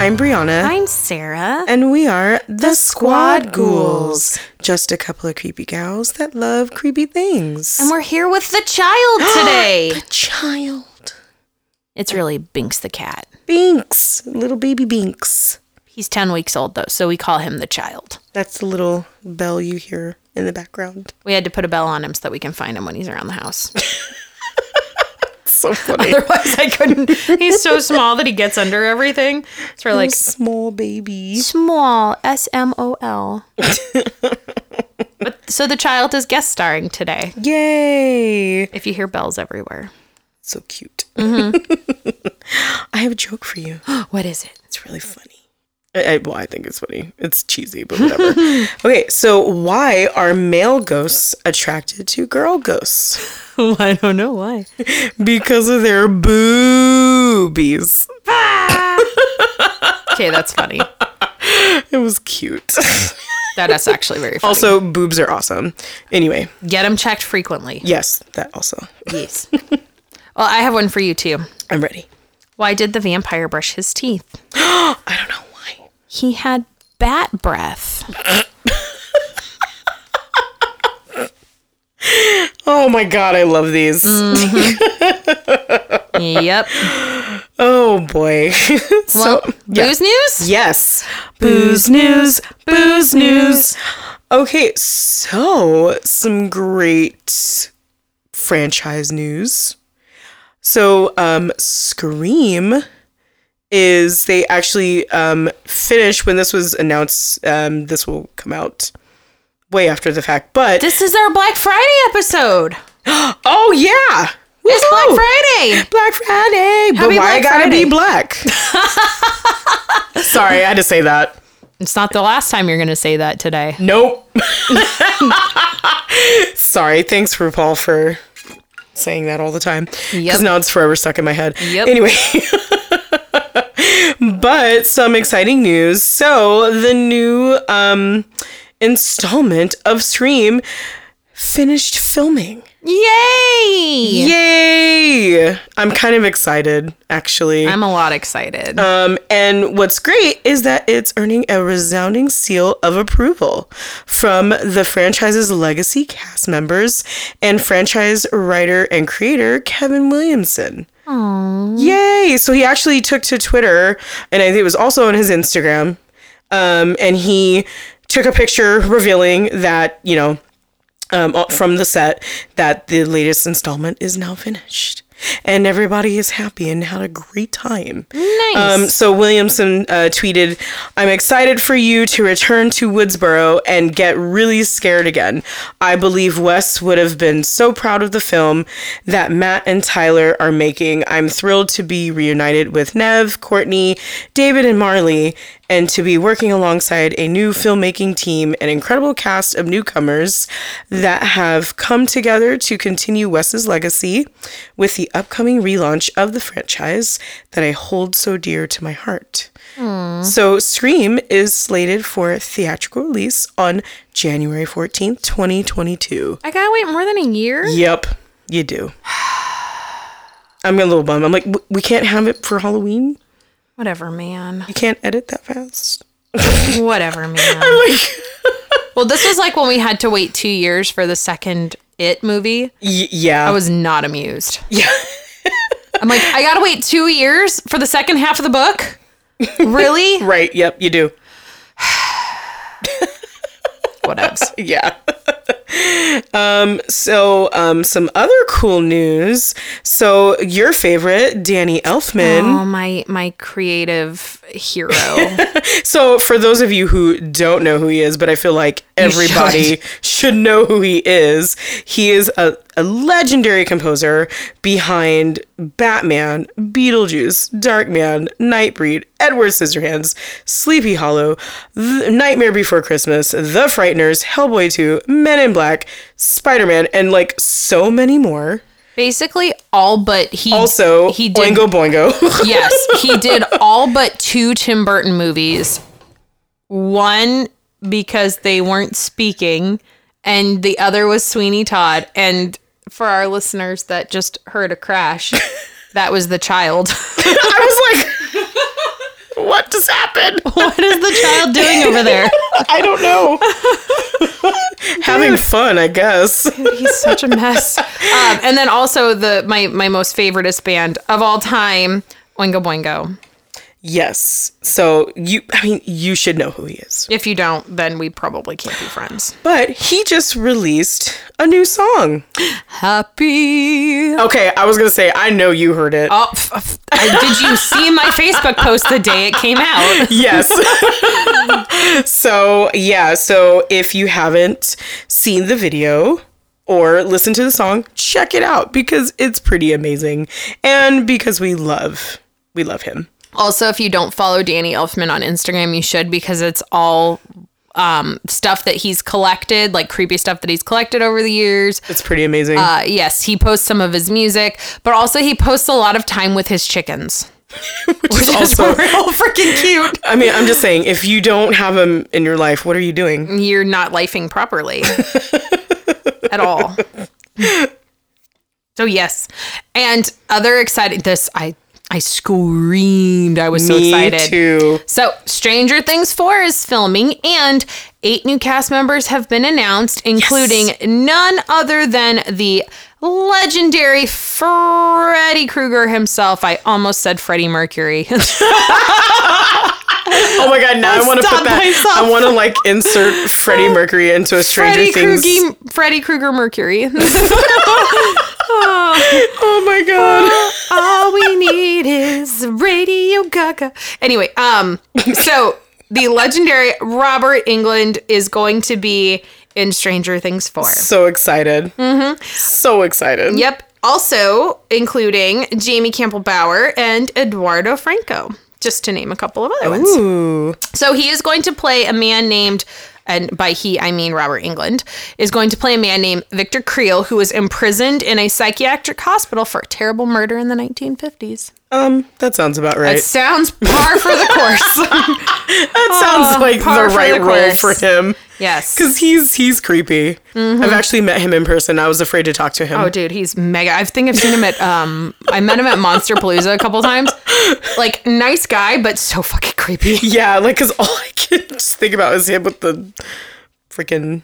I'm Brianna. I'm Sarah. and we are the, Squad Ghouls. Just a couple of creepy gals that love creepy things. And we're here with the child today. The child. it's really Binks the cat. Binks. Little baby Binks. He's 10 weeks old, though, so we call him the child. That's the little bell you hear in the background. We had to put a bell on him so that we can find him when he's around the house. So funny. Otherwise, I couldn't. He's so small that he gets under everything. So we're like, small baby. small, S M O L. But so the child is guest starring today. Yay. If you hear bells everywhere. So cute. Mm-hmm. I have a joke for you. What is it? It's really funny. I, I, well, I think it's funny. It's cheesy, but whatever. okay, so why are male ghosts attracted to girl ghosts? I don't know why. Because of their boobies. Ah! Okay, that's funny. It was cute. That is actually very funny. also, boobs are awesome. Anyway, Get them checked frequently. yes, that also. Yes. well, I have one for you too. I'm ready. Why did the vampire brush his teeth? I don't know. He had bat breath. Oh my god, I love these. yep. Oh boy. so, Well, booze news? yes. Booze news, booze news. Okay, so some great franchise news. So, um, Scream is they actually um finished when this was announced. Um, this will come out way after the fact, but This is our Black Friday episode. oh yeah, It's Woohoo! Black Friday. Black Friday, but Happy why I Black gotta be black? Sorry, I had to say that. It's not the last time you're going to say that today. Nope. Sorry. Thanks, RuPaul, for saying that all the time. Because Yep. now it's forever stuck in my head. Yep. Anyway. but some exciting news. So the new um, installment of Scream finished filming. Yay! Yay! I'm kind of excited, actually. I'm a lot excited. Um, and what's great is that it's earning a resounding seal of approval from the franchise's legacy cast members and franchise writer and creator Kevin Williamson. Yay! So he actually took to Twitter, and I think it was also on his Instagram, um, and he took a picture revealing that, you know, um, uh, from the set that the latest installment is now finished. And everybody is happy and had a great time. nice. Um, so Williamson uh, tweeted, I'm excited for you to return to Woodsboro and get really scared again. I believe Wes would have been so proud of the film that Matt and Tyler are making. I'm thrilled to be reunited with Nev, Courtney, David, and Marley, and to be working alongside a new filmmaking team and incredible cast of newcomers that have come together to continue Wes's legacy with the upcoming relaunch of the franchise that I hold so dear to my heart. So, Scream is slated for theatrical release on January 14th, 2022. I gotta wait more than a year? Yep, you do. I'm a little bummed. I'm like, "W- we can't have it for Halloween? Whatever, man. You can't edit that fast? Whatever, man. Like, well, this was like when we had to wait two years for the second It movie. y- yeah. I was not amused. yeah. I'm like, I gotta wait two years for the second half of the book? Really? Right, yep, you do. Whatevs. Yeah. Um, so, um, some other cool news. So, your favorite, Danny Elfman. Oh, my my creative hero. So, for those of you who don't know who he is, but I feel like everybody should. know who he is, he is a, a legendary composer behind Batman, Beetlejuice, Darkman, Nightbreed, Edward Scissorhands, Sleepy Hollow, The Nightmare Before Christmas, The Frighteners, Hellboy 2, Men in Black, Spider Man, and like so many more. Basically, all but he Also, he did Oingo Boingo. yes, he did all but two Tim Burton movies. One because they weren't speaking, and the other was Sweeney Todd. And for our listeners that just heard a crash, that was the child. I was like, what just happened? What is the child doing over there? I don't know. Having fun, I guess. He's such a mess. Um, and then also the my my most favoriteest band of all time, Oingo Boingo. Yes. So you, I mean, you should know who he is. If you don't, then we probably can't be friends. But he just released a new song. Happy. Okay, I was gonna say I know you heard it. Oh, f- f- did you see my Facebook post the day it came out? Yes. so, yeah, so if you haven't seen the video or listened to the song, check it out because it's pretty amazing. And because we love we love him. Also, if you don't follow Danny Elfman on Instagram, you should because it's all um, stuff that he's collected, like creepy stuff that he's collected over the years. It's pretty amazing. Uh, yes, he posts some of his music, but also he posts a lot of time with his chickens. which is also real freaking cute. I mean, I'm just saying if you don't have him in your life, what are you doing? You're not lifing properly at all. So yes, and other exciting. This I I screamed. I was so Me excited. too. So, Stranger Things 4 is filming, and eight new cast members have been announced, including none other than the legendary Freddy Krueger himself. I almost said Freddie Mercury. Oh my god, now I want to put that myself. I want to like insert Freddie Mercury into a Stranger Freddy Things. Krueger, Freddy Krueger Mercury. Oh my god. All we need is Radio Gaga. Anyway, um, so the legendary Robert Englund is going to be in Stranger Things 4. So excited. Mm-hmm. So excited. Yep. Also including Jamie Campbell Bower and Eduardo Franco, just to name a couple of other ones. So he is going to play a man named, and by he I mean Robert Englund, is going to play a man named Victor Creel who was imprisoned in a psychiatric hospital for a terrible murder in the 1950s. Um, that sounds about right. It sounds par for the course. that sounds like the right the role for him. Yes. Cause he's he's creepy. I've actually met him in person. I was afraid to talk to him. Oh, dude, he's mega. I think I've seen him at um. I met him at Monsterpalooza a couple times. Like nice guy, but so fucking creepy. Yeah, like cause all I can just think about is him with the freaking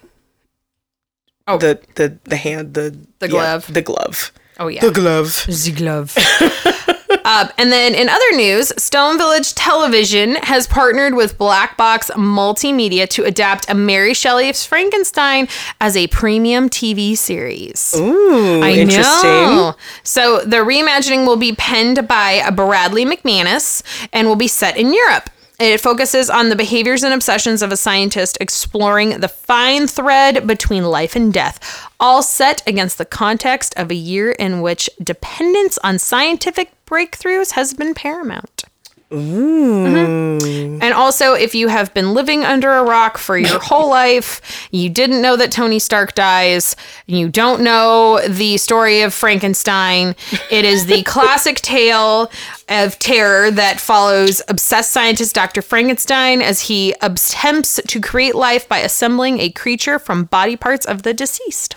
Oh. the the the hand the The yeah, glove. the glove Oh yeah. the glove. The glove. um, and then in other news, Stone Village Television has partnered with Black Box Multimedia to adapt a Mary Shelley's Frankenstein as a premium TV series. Ooh, I interesting. know. So the reimagining will be penned by Bradley McManus and will be set in Europe. It focuses on the behaviors and obsessions of a scientist exploring the fine thread between life and death, all set against the context of a year in which dependence on scientific breakthroughs has been paramount. Mhm. And also, if you have been living under a rock for your whole life, you didn't know that Tony Stark dies, you don't know the story of Frankenstein, it is the classic tale of terror that follows obsessed scientist Dr. Frankenstein as he attempts to create life by assembling a creature from body parts of the deceased.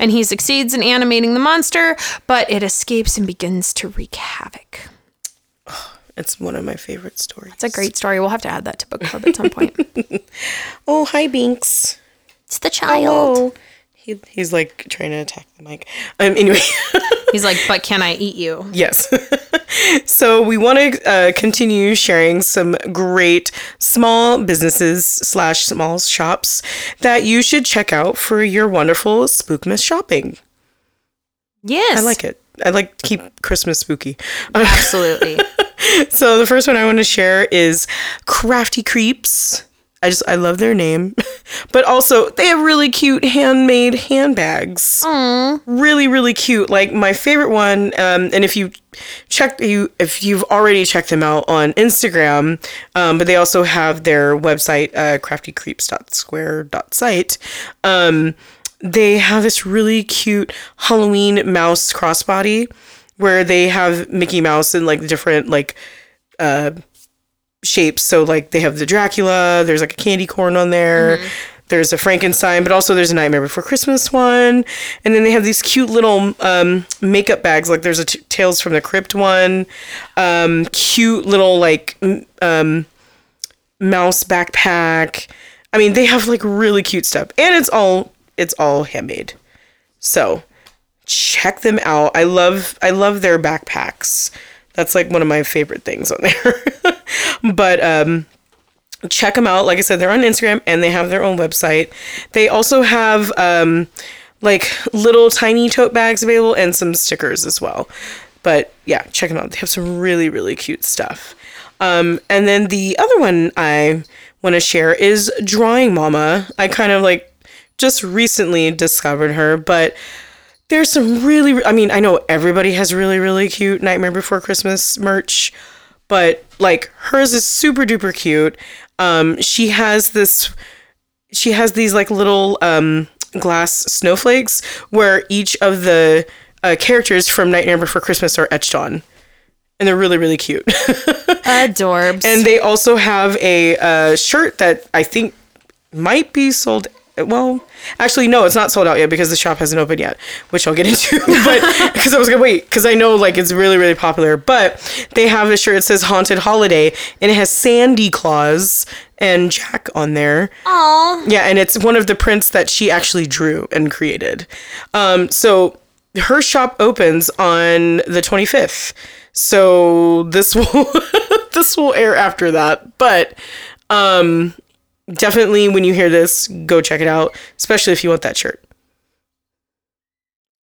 And he succeeds in animating the monster, but it escapes and begins to wreak havoc. It's one of my favorite stories. It's a great story. We'll have to add that to book club at some point. Oh, hi Binks. it's the child. He, he's like trying to attack the mic. Um. Anyway. He's like, but can I eat you? Yes. So we want to uh, continue sharing some great small businesses slash small shops that you should check out for your wonderful Spookmas shopping. Yes. I like it. I like to keep Christmas spooky. Absolutely. so the first one I want to share is Crafty Creeps. I just I love their name, but also they have really cute handmade handbags. Really, really cute. Like my favorite one. Um, and if you check you if you've already checked them out on Instagram, um, but they also have their website uh, craftycreeps.square.site. Um, they have this really cute Halloween mouse crossbody where they have Mickey Mouse and like different like uh shapes. So like they have the Dracula, there's like a candy corn on there. there's a Frankenstein, but also there's a Nightmare Before Christmas one, and then they have these cute little um, makeup bags. Like there's a t- Tales from the Crypt one, um, cute little like um, mouse backpack. I mean, they have like really cute stuff, and it's all it's all handmade. So check them out. I love I love their backpacks. That's like one of my favorite things on there. but um check them out. Like I said, they're on Instagram and they have their own website. They also have um like little tiny tote bags available and some stickers as well. But yeah, check them out. They have some really really cute stuff. Um and then the other one I want to share is Drawing Mama. I kind of like just recently discovered her, but there's some really I mean, I know everybody has really really cute Nightmare Before Christmas merch, but like hers is super duper cute. Um she has this she has these like little um glass snowflakes where each of the uh, characters from Nightmare Before Christmas are etched on. And they're really really cute. Adorbs. And they also have a uh, shirt that I think might be sold. Well, actually, no, it's not sold out yet because the shop hasn't opened yet, which I'll get into. but because I was gonna wait, because I know like it's really, really popular. But they have a shirt that says "Haunted Holiday" and it has Sandy Claus and Jack on there. Aw. Yeah, and it's one of the prints that she actually drew and created. Um, so her shop opens on the 25th. So this will this will air after that, but um definitely when you hear this, go check it out, especially if you want that shirt.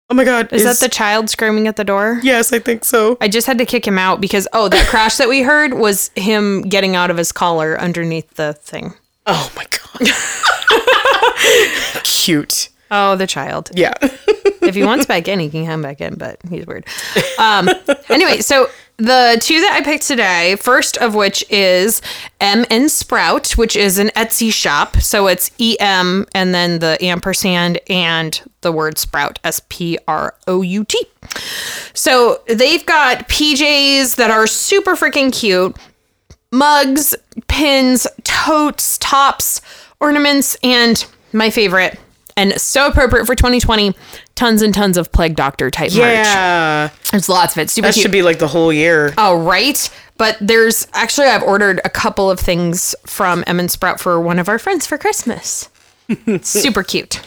Oh my god, Is that the child screaming at the door? Yes, I think so. I just had to kick him out because oh, that crash that we heard was him getting out of his collar underneath the thing. Oh my god. Cute. Oh, the child. Yeah. if he wants back in, he can come back in, but he's weird. Um, anyway, so the two that I picked today, first of which is Em and Sprout, which is an Etsy shop. So it's E M and then the ampersand and the word Sprout, S P R O U T. So they've got PJs that are super freaking cute mugs, pins, totes, tops, ornaments, and my favorite, and so appropriate for 2020, tons and tons of Plague Doctor type merch. Yeah. There's lots of it. Super That cute. should be like the whole year. Oh, right. But there's actually I've ordered a couple of things from Em and Sprout for one of our friends for Christmas. Super cute.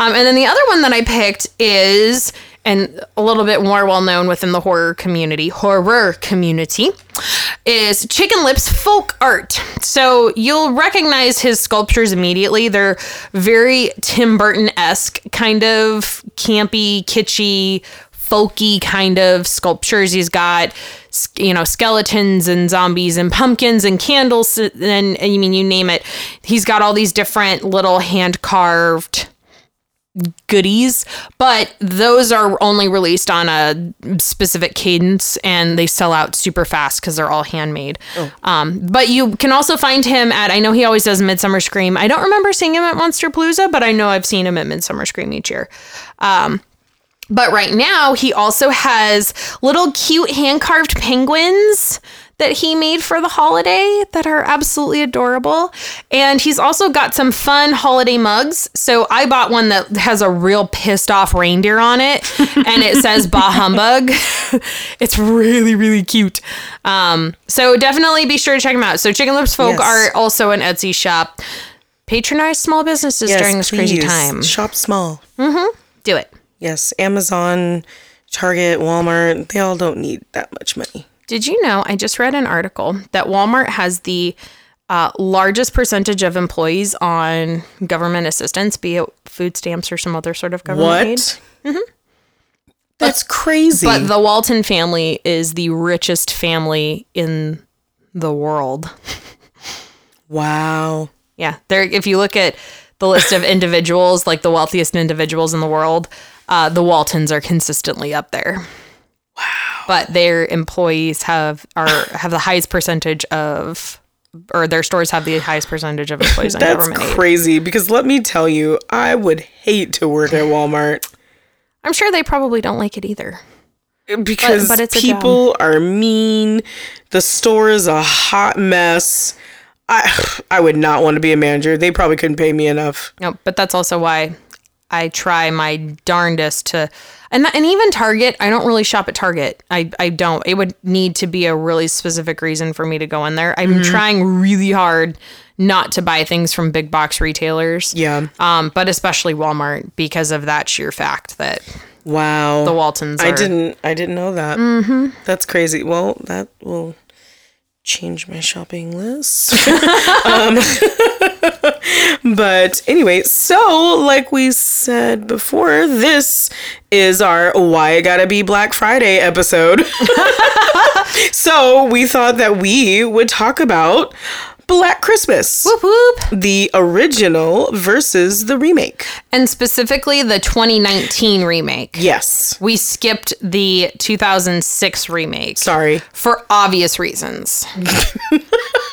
Um, and then the other one that I picked is and a little bit more well known within the horror community, horror community, is Chicken Lips folk art. So you'll recognize his sculptures immediately. They're very Tim Burton esque, kind of campy, kitschy, folky kind of sculptures. He's got, you know, skeletons and zombies and pumpkins and candles and, I mean, you name it. He's got all these different little hand carved goodies, but those are only released on a specific cadence and they sell out super fast because they're all handmade. Um, but you can also find him at, I know he always does Midsummer Scream. I don't remember seeing him at Monsterpalooza, but I know I've seen him at Midsummer Scream each year. Um, but right now, he also has little cute hand carved penguins that he made for the holiday that are absolutely adorable. And he's also got some fun holiday mugs. So I bought one that has a real pissed off reindeer on it and it says Bah Humbug. it's really, really cute. Um, so definitely be sure to check him out. So Chicken Lips Folk Yes. are also an Etsy shop. Patronize small businesses Yes, during this crazy time. Shop small. Do it. Yes, Amazon, Target, Walmart, they all don't need that much money. Did you know? I just read an article that Walmart has the uh, largest percentage of employees on government assistance, be it food stamps or some other sort of government aid. What? That's crazy. But the Walton family is the richest family in the world. wow. Yeah, there. If you look at the list of individuals, like the wealthiest individuals in the world, uh, the Waltons are consistently up there. Wow! But their employees have are have the highest percentage of, or their stores have the highest percentage of employees on That's government aid. crazy because let me tell you, I would hate to work at Walmart I'm sure they probably don't like it either. because but it's people are mean. The store is a hot mess. I I would not want to be a manager. They probably couldn't pay me enough. No, but that's also why I try my darndest to, and and even Target. I don't really shop at Target. I I don't. It would need to be a really specific reason for me to go in there. I'm trying really hard not to buy things from big box retailers. Yeah. Um, but especially Walmart because of that sheer fact that Wow. the Waltons. Are, I didn't I didn't know that. Mm-hmm. That's crazy. Well, that will change my shopping list. um, but anyway, so like we said before, this is our Why It Gotta Be Black Friday episode. so we thought that we would talk about Black Christmas, Whoop whoop. the original versus the remake. And specifically the 2019 remake. Yes. We skipped the 2006 remake. Sorry. for obvious reasons.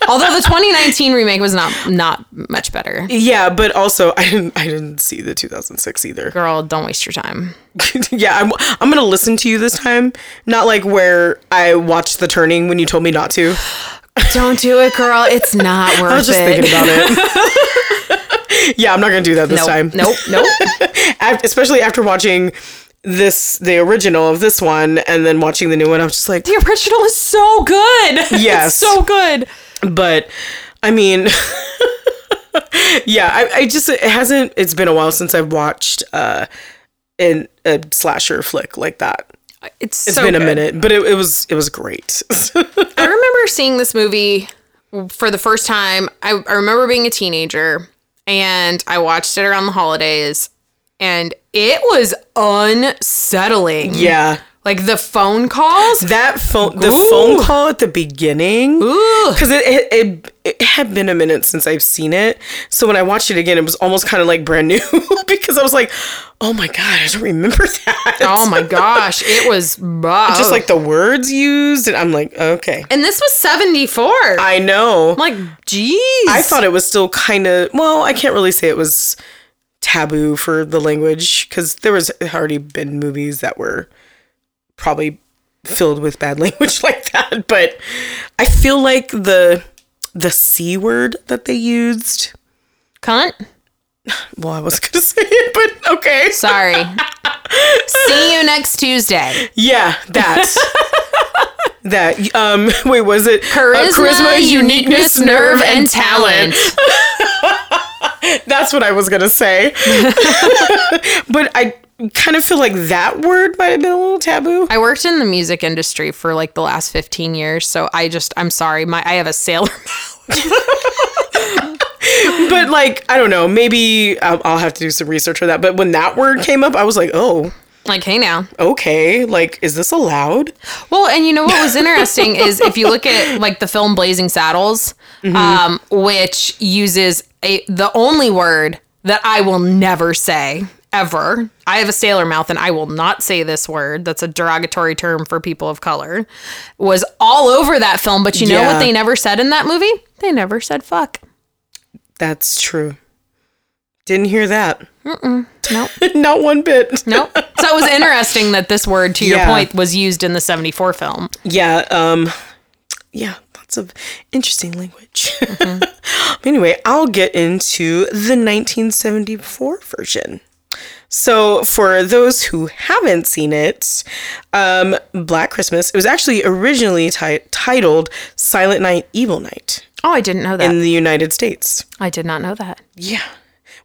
Although the 2019 remake was not not much better. Yeah, but also I didn't I didn't see the 2006 either. Girl, don't waste your time. yeah, I'm I'm gonna listen to you this time. Not like where I watched The Turning when you told me not to. Don't do it, girl. It's not worth it. I was just it. thinking about it. yeah, I'm not gonna do that this nope, time. nope, nope. Especially after watching this the original of this one and then watching the new one, I was just like, The original is so good. Yes. It's so good. but I mean yeah, I, I just it hasn't it's been a while since I've watched uh in a slasher flick like that. It's It's so been a good. minute, but it, it was it was great. I remember seeing this movie for the first time. I, I remember being a teenager and I watched it around the holidays and it was unsettling. yeah. Like the phone calls. That phone, the Ooh. phone call at the beginning, because it, it it it had been a minute since I've seen it. So when I watched it again, it was almost kind of like brand new because I was like, "Oh my god, I don't remember that." Oh my gosh, it was Just like the words used, and I'm like, okay, And this was 74. I know. I'm like, geez. I thought it was still kind of well. I can't really say it was taboo for the language because there was already been movies that were probably filled with bad language like that. But I feel like the the c word that they used. cunt. Well, I was gonna say it, but okay. Sorry. See you next Tuesday. Yeah, that. that. Um. Wait, was it Uh, Charisma, uniqueness, nerve, and talent. That's what I was gonna say. but I kind of feel like that word might have been a little taboo. I worked in the music industry for like the last 15 years, so I just I'm sorry. My I have a sailor mouth. But like, I don't know. Maybe I'll, I'll have to do some research for that. But when that word came up, I was like, oh, like, hey now. okay. Like, is this allowed? Well, and you know what was interesting is if you look at like the film Blazing Saddles, Mm-hmm. um, which uses a the only word that I will never say ever. I have a sailor mouth and I will not say this word. That's a derogatory term for people of color. Was all over that film, but you know Yeah. what they never said in that movie? They never said fuck. That's true. Didn't hear that. Nope. Not one bit. Nope. So it was interesting that this word, to your Yeah. point, was used in the 74 film. Yeah. Um. Yeah. Lots of interesting language. anyway, I'll get into the 1974 version. So, for those who haven't seen it, um, Black Christmas, it was actually originally ti- titled Silent Night, Evil Night Oh, I didn't know that. in the United States. I did not know that. Yeah.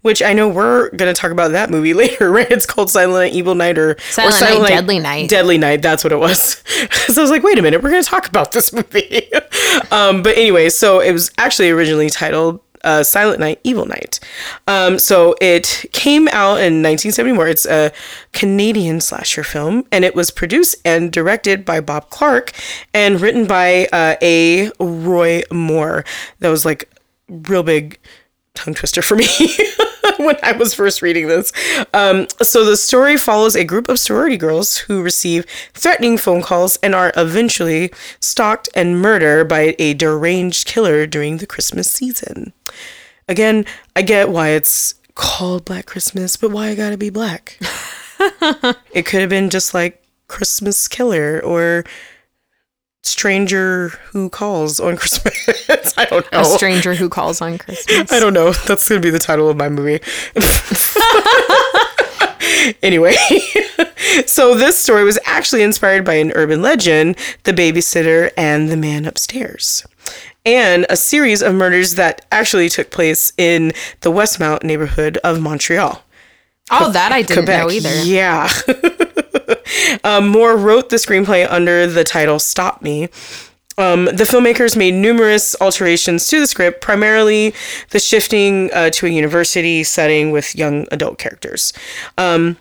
Which I know we're going to talk about that movie later, right? It's called Silent Night, Evil Night or Silent or Night, Deadly Night. Deadly Night, that's what it was. so I was like, wait a minute, we're going to talk about this movie. um, but anyway, so it was actually originally titled uh, Silent Night, Evil Night. Um, so it came out in 1974. It's a Canadian slasher film, and it was produced and directed by Bob Clark and written by uh, A. Roy Moore. That was like real big tongue twister for me when I was first reading this. Um, so the story follows a group of sorority girls who receive threatening phone calls and are eventually stalked and murdered by a deranged killer during the Christmas season. Again, I get why it's called Black Christmas, but why I gotta be black? it could have been just like Christmas Killer or stranger who calls on Christmas. I don't know. A stranger who calls on Christmas. I don't know. That's going to be the title of my movie. anyway, so this story was actually inspired by an urban legend, The Babysitter and the Man Upstairs, and a series of murders that actually took place in the Westmount neighborhood of Montreal. Oh, that I didn't Quebec. know either. Yeah. Um, Moore wrote the screenplay under the title Stop Me. Um, the filmmakers made numerous alterations to the script, primarily the shifting uh, to a university setting with young adult characters. Um,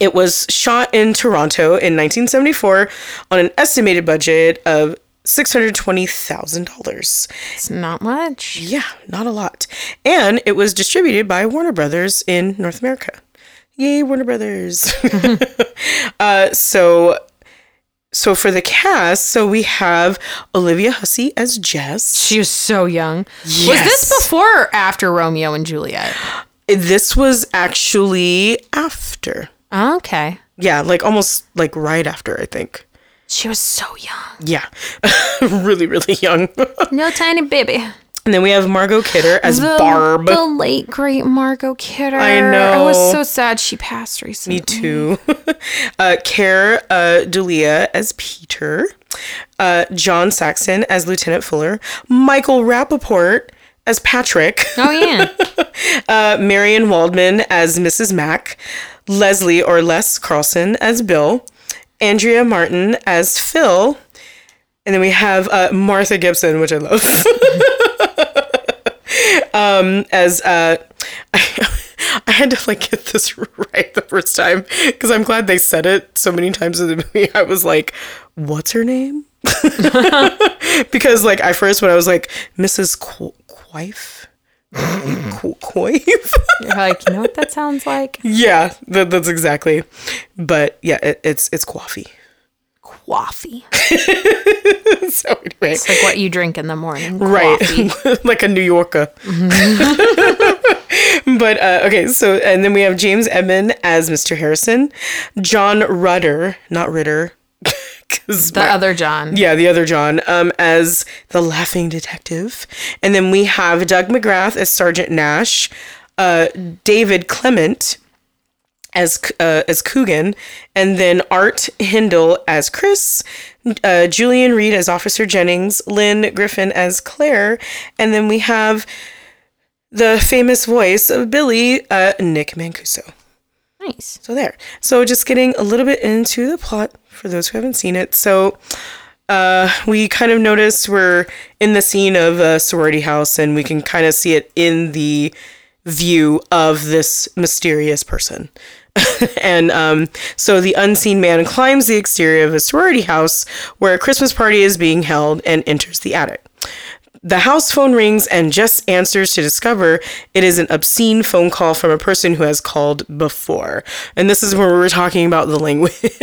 it was shot in Toronto in 1974 on an estimated budget of $620,000. It's not much. Yeah, not a lot. And it was distributed by Warner Brothers in North America. Yay, Warner Brothers. uh, so so for the cast, so we have Olivia Hussey as Jess. She was so young. Was this before or after Romeo and Juliet? This was actually after. Okay. Yeah, like almost like right after, I think. She was so young. Yeah. really, really young. No tiny baby. And then we have Margot Kidder as The, Barb. The late great Margot Kidder. I know. I was so sad she passed recently. Me too. uh, Keir uh, Dullea as Peter. Uh, John Saxon as Lieutenant Fuller. Michael Rappaport as Patrick. Oh yeah. Uh, Marian Waldman as Mrs. Mac. Leslie or Les Carlson as Bill. Andrea Martin as Phil. And then we have uh, Martha Gibson, which I love, um, as uh, I had to like get this right the first time because I'm glad they said it so many times in the movie. I was like, "What's her name?" because like I first when I was like Mrs. Qu- Quaife, Qu- Quaife. You're like, you know what that sounds like? yeah, that, that's exactly. But yeah, it, it's it's coffee. Coffee. So anyway, It's like what you drink in the morning. right. like a new yorker. But uh, okay so and then we have james Edmond as mr harrison. John Rutter not ritter. The my- other John. yeah the other john um as the laughing detective. And then we have doug mcgrath as sergeant nash. Uh david clement as uh, as Coogan, and then Art Hindle as Chris, uh, Julian Reed as Officer Jennings, Lynne Griffin as Claire, and then we have the famous voice of Billy, uh, Nick Mancuso. Nice. So there. So just getting a little bit into the plot for those who haven't seen it. So uh, we kind of notice we're in the scene of a sorority house, and we can kind of see it in the view of this mysterious person. and um, so the unseen man climbs the exterior of a sorority house where a Christmas party is being held and enters the attic. The house phone rings and Jess answers to discover it is an obscene phone call from a person who has called before. And this is where we were talking about the language.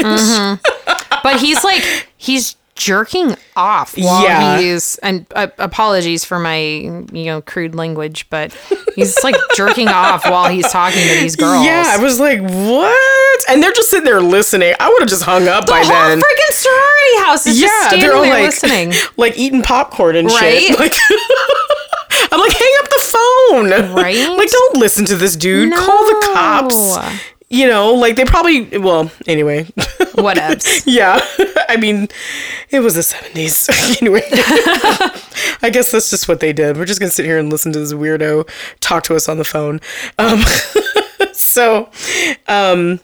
But he's like he's jerking off while Yeah. he's and uh, apologies for my you know crude language, but he's like jerking off while he's talking to these girls. Yeah, I was like, what? And they're just sitting there listening. I would have just hung up the by whole then. freaking sorority house is just yeah, standing they're all there like listening. like eating popcorn and shit. Like I'm like, hang up the phone. Right? like, don't listen to this dude. Call the cops. You know, like they probably well, anyway. Whatevs. yeah. I mean, it was the 70s. anyway. I guess that's just what they did. We're just going to sit here and listen to this weirdo talk to us on the phone. Um, so, um,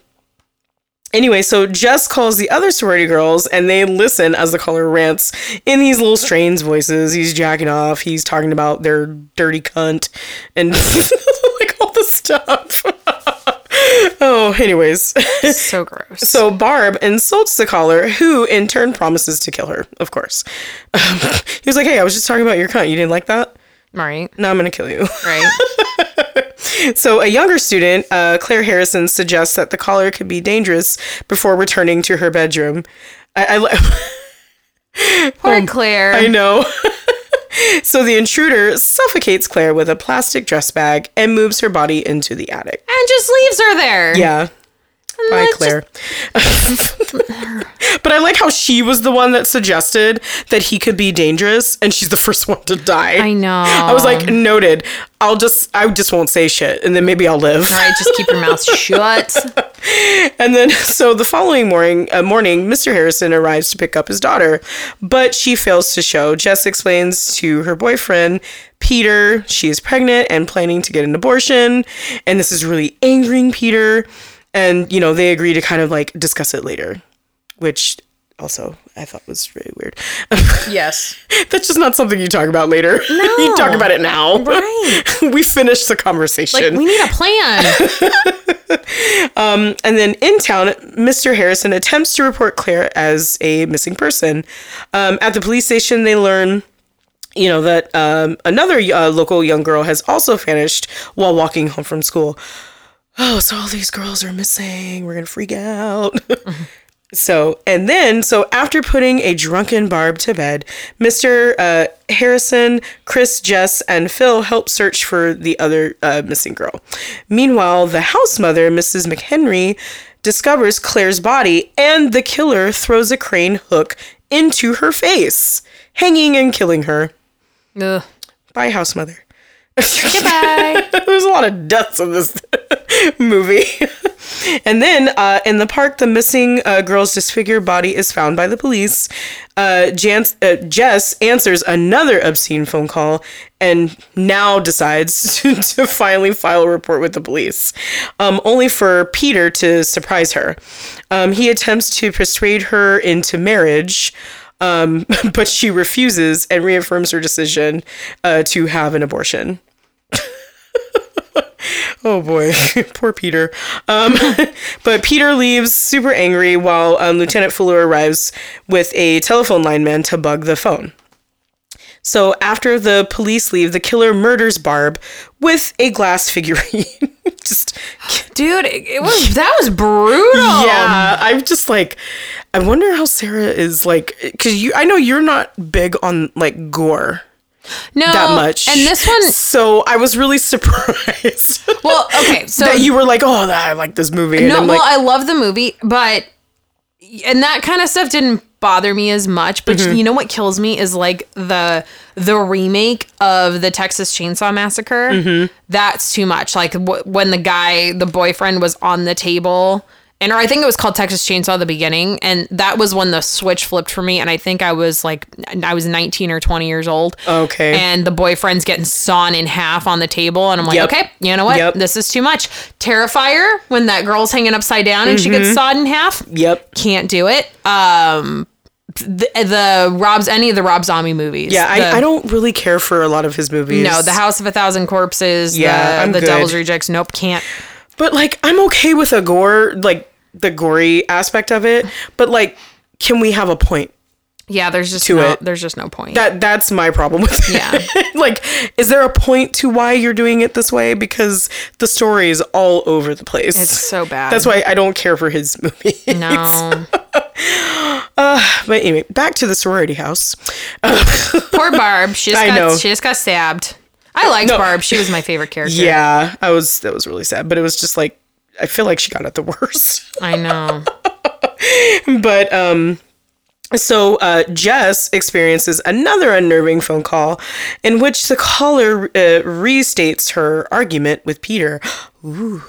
anyway, so Jess calls the other sorority girls and they listen as the caller rants in these little strange voices. He's jacking off, he's talking about their dirty cunt and like all the stuff. Oh, anyways. So gross. So Barb insults the caller, who in turn promises to kill her, of course. Um, he was like, hey, I was just talking about your cunt. You didn't like that? right. Now I'm going to kill you. Right. So a younger student, uh, Claire Harrison, suggests that the caller could be dangerous before returning to her bedroom. I, I, li- Poor Claire. I know. So the intruder suffocates Claire with a plastic dress bag and moves her body into the attic. and just leaves her there. Yeah. Bye, Claire. but I like how she was the one that suggested that he could be dangerous, and she's the first one to die. I know. I was like, noted. I'll just, I just won't say shit, and then maybe I'll live. all right, just keep your mouth shut. And then, so the following morning, uh, morning, Mr. Harrison arrives to pick up his daughter, but she fails to show. Jess explains to her boyfriend, Peter, she is pregnant and planning to get an abortion, and this is really angering Peter. And, you know, they agree to kind of like discuss it later, which also I thought was really weird. Yes. That's just not something you talk about later. you talk about it now. Right. we finished the conversation. Like we need a plan. um, And then in town, Mr. Harrison attempts to report Claire as a missing person. Um, at the police station, they learn, you know, that um, another uh, local young girl has also vanished while walking home from school. Oh, so all these girls are missing. We're gonna freak out. So, and then, so after putting a drunken Barb to bed, Mr. Uh, Harrison, Chris, Jess, and Phil help search for the other uh, missing girl. Meanwhile, the house mother, Mrs. McHenry, discovers Claire's body and the killer throws a crane hook into her face, hanging and killing her. Ugh. Bye, house mother. Goodbye. There's a lot of deaths in this movie. and then uh, in the park, the missing uh, girl's disfigured body is found by the police. Uh, Jans- uh, Jess answers another obscene phone call and now decides to, to finally file a report with the police, um, only for Peter to surprise her. Um, he attempts to persuade her into marriage. Um, but she refuses and reaffirms her decision uh, to have an abortion. Oh boy, poor Peter. Um, but Peter leaves super angry while um, Lieutenant Fuller arrives with a telephone lineman to bug the phone. So after the police leave, the killer murders Barb with a glass figurine. just Dude, it, was that was brutal. yeah, I'm just like, I wonder how Sarah is like, because you, I know you're not big on like gore No, that much, And this one, So I was really surprised. well, okay, so that you were like, oh, I like this movie. And no, well, like, I love the movie, but and that kind of stuff didn't bother me as much. But Mm-hmm. you know what kills me is like the the remake of the Texas Chainsaw Massacre. Mm-hmm. That's too much. Like w- when the guy, the boyfriend, was on the table. And or I think it was called Texas Chainsaw the beginning, and that was when the switch flipped for me. And I think I was like, I was 19 or 20 years old. Okay. And the boyfriend's getting sawn in half on the table, and I'm like, Yep. okay, you know what? Yep. This is too much. Terrifier, when that girl's hanging upside down and she Mm-hmm. gets sawed in half. yep. Can't do it. Um, the, the Rob's any of the Rob Zombie movies. Yeah, The- I, I don't really care for a lot of his movies. No, the House of a Thousand Corpses. Yeah, the, the. Devil's Rejects. Nope, can't. But like, I'm okay with a gore, like the gory aspect of it. But like, can we have a point? Yeah, there's just To no, it. there's just no point. That that's my problem with it. Yeah. like, is there a point to why you're doing it this way? Because the story is all over the place. it's so bad. That's why I don't care for his movie. no. Uh, but anyway, back to the sorority house. Poor Barb. She just I got know. she just got stabbed. I liked No. Barb. She was my favorite character. Yeah, I was that was really sad, but it was just like I feel like she got it the worst. I know. but um so uh, Jess experiences another unnerving phone call in which the caller uh, restates her argument with Peter. Ooh,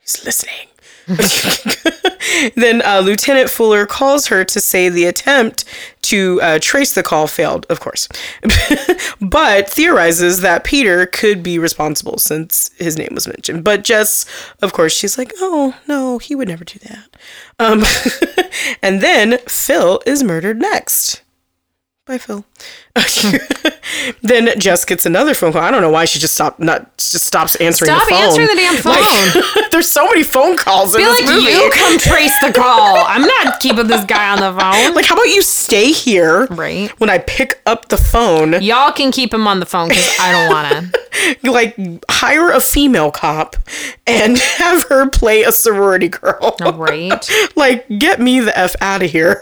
he's listening. then uh, Lieutenant Fuller calls her to say the attempt to uh, trace the call failed, of course, but theorizes that Peter could be responsible since his name was mentioned. But Jess, of course, she's like, oh, no, he would never do that. Um, and then Phil is murdered next. Bye, Phil. then Jess gets another phone call. I don't know why she just stopped, not just stops answering Stop the phone. Stop answering the damn phone. There's so many phone calls Be this like movie. you come trace the call. I'm not keeping this guy on the phone. like, how about you stay here Right. when I pick up the phone? Y'all can keep him on the phone because I don't want to. Like, hire a female cop and have her play a sorority girl. Right. like, get me the F out of here.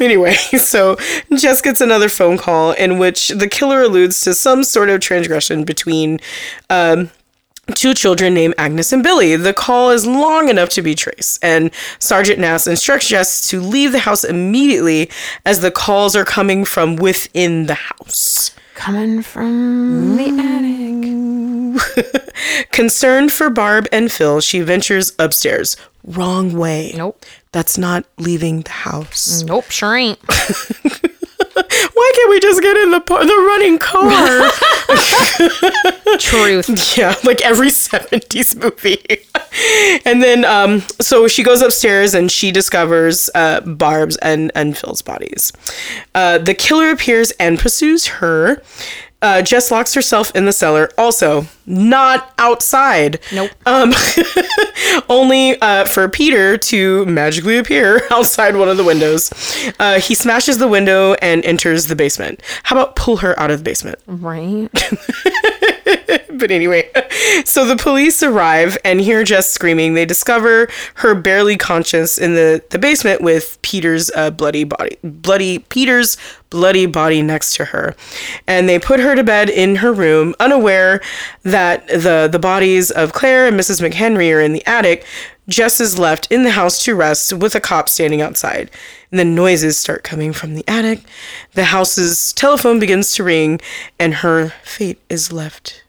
anyway, so Jess gets another phone call in which the killer alludes to some sort of transgression between um, two children named Agnes and Billy. The call is long enough to be traced, and Sergeant Nash instructs Jess to leave the house immediately as the calls are coming from within the house. Coming from the attic. Concerned for Barb and Phil, she ventures upstairs. Wrong way. Nope. That's not leaving the house. Nope, sure ain't. Why can't we just get in the par- the running car? Truth. yeah, like every 70s movie. and then um so she goes upstairs and she discovers uh Barb's and and Phil's bodies. Uh the killer appears and pursues her. Uh, Jess locks herself in the cellar. Also, not outside. Nope. Um, only uh, for Peter to magically appear outside one of the windows. Uh, he smashes the window and enters the basement. How about pull her out of the basement? Right. But anyway, so the police arrive and hear Jess screaming. They discover her barely conscious in the, the basement with Peter's uh, bloody body, bloody Peter's bloody body next to her, and they put her to bed in her room, unaware that the the bodies of Claire and Mrs. McHenry are in the attic. Jess is left in the house to rest with a cop standing outside. And then noises start coming from the attic. The house's telephone begins to ring, and her fate is left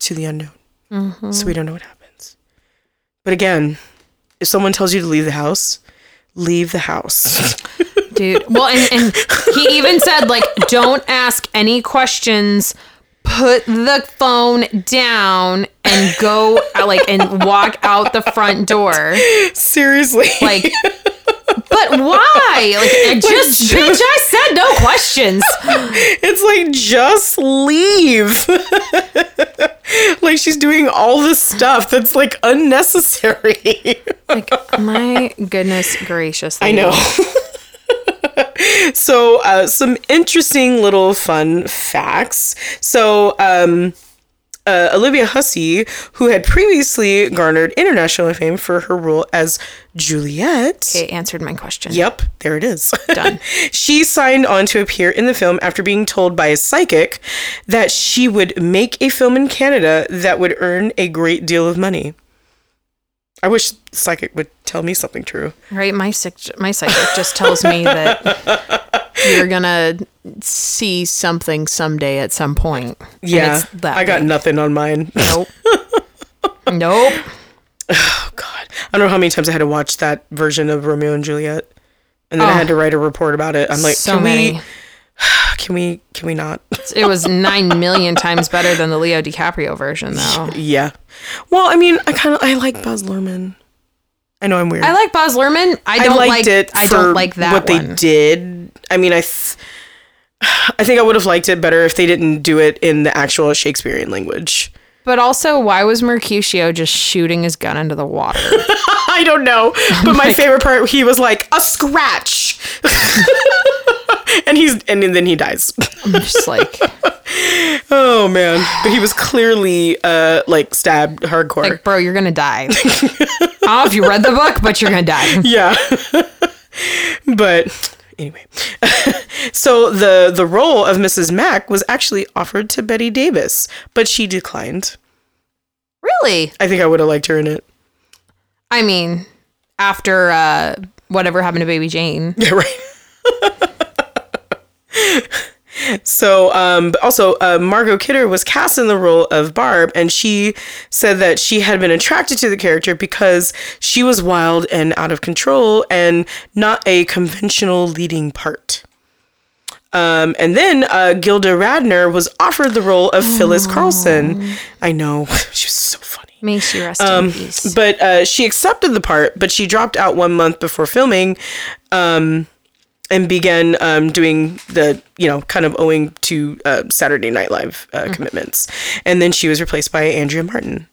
to the unknown. Mm-hmm. So we don't know what happens. But again, if someone tells you to leave the house, leave the house. Dude. Well, and, and he even said, like, don't ask any questions. Put the phone down and go, like, and walk out the front door. Seriously. Like, but why? Like, I just, ju- bitch, I said no questions. it's like just leave. like she's doing all this stuff that's like unnecessary. Like, my goodness gracious. I know. so, uh, some interesting little fun facts. So, um, uh, Olivia Hussey, who had previously garnered international fame for her role as Juliet. It answered my question. Yep, there it is. Done. she signed on to appear in the film after being told by a psychic that she would make a film in Canada that would earn a great deal of money. I wish psychic would tell me something true. Right? My psych- my psychic just tells me that you're gonna see something someday at some point. Yeah, I got nothing on mine. nope. nope. Oh God, I don't know how many times I had to watch that version of Romeo and Juliet, and then I Oh. had to oh. write a report about it. I'm like, so can many. we, can we, can we not? It was nine million times better than the Leo DiCaprio version, though. yeah. Well, I mean, I kind of I like Baz Luhrmann. I know I'm weird. I like Baz Luhrmann. I I don't liked like it. I don't like that what one. they did. I mean, I, th- I think I would have liked it better if they didn't do it in the actual Shakespearean language. But also, why was Mercutio just shooting his gun into the water? I don't know, but my favorite part, he was like a scratch, and he's and then he dies. I'm just like, Oh man, but he was clearly uh like stabbed hardcore. like, bro, you're gonna die. I don't know if you read the book, but you're gonna die. yeah but anyway so the the role of mrs Mac was actually offered to bette davis but she declined Really? i think i would have liked her in it I mean, after uh, whatever happened to Baby Jane. yeah right so um but also uh, margot kidder was cast in the role of barb and she said that she had been attracted to the character because she was wild and out of control and not a conventional leading part Um, and then uh, Gilda Radner was offered the role of Phyllis Carlson. I know she was so funny. May she rest Um, in peace. But uh, she accepted the part, but she dropped out one month before filming, um, and began um, doing the you know kind of owing to uh, Saturday Night Live uh, commitments, and then she was replaced by Andrea Martin.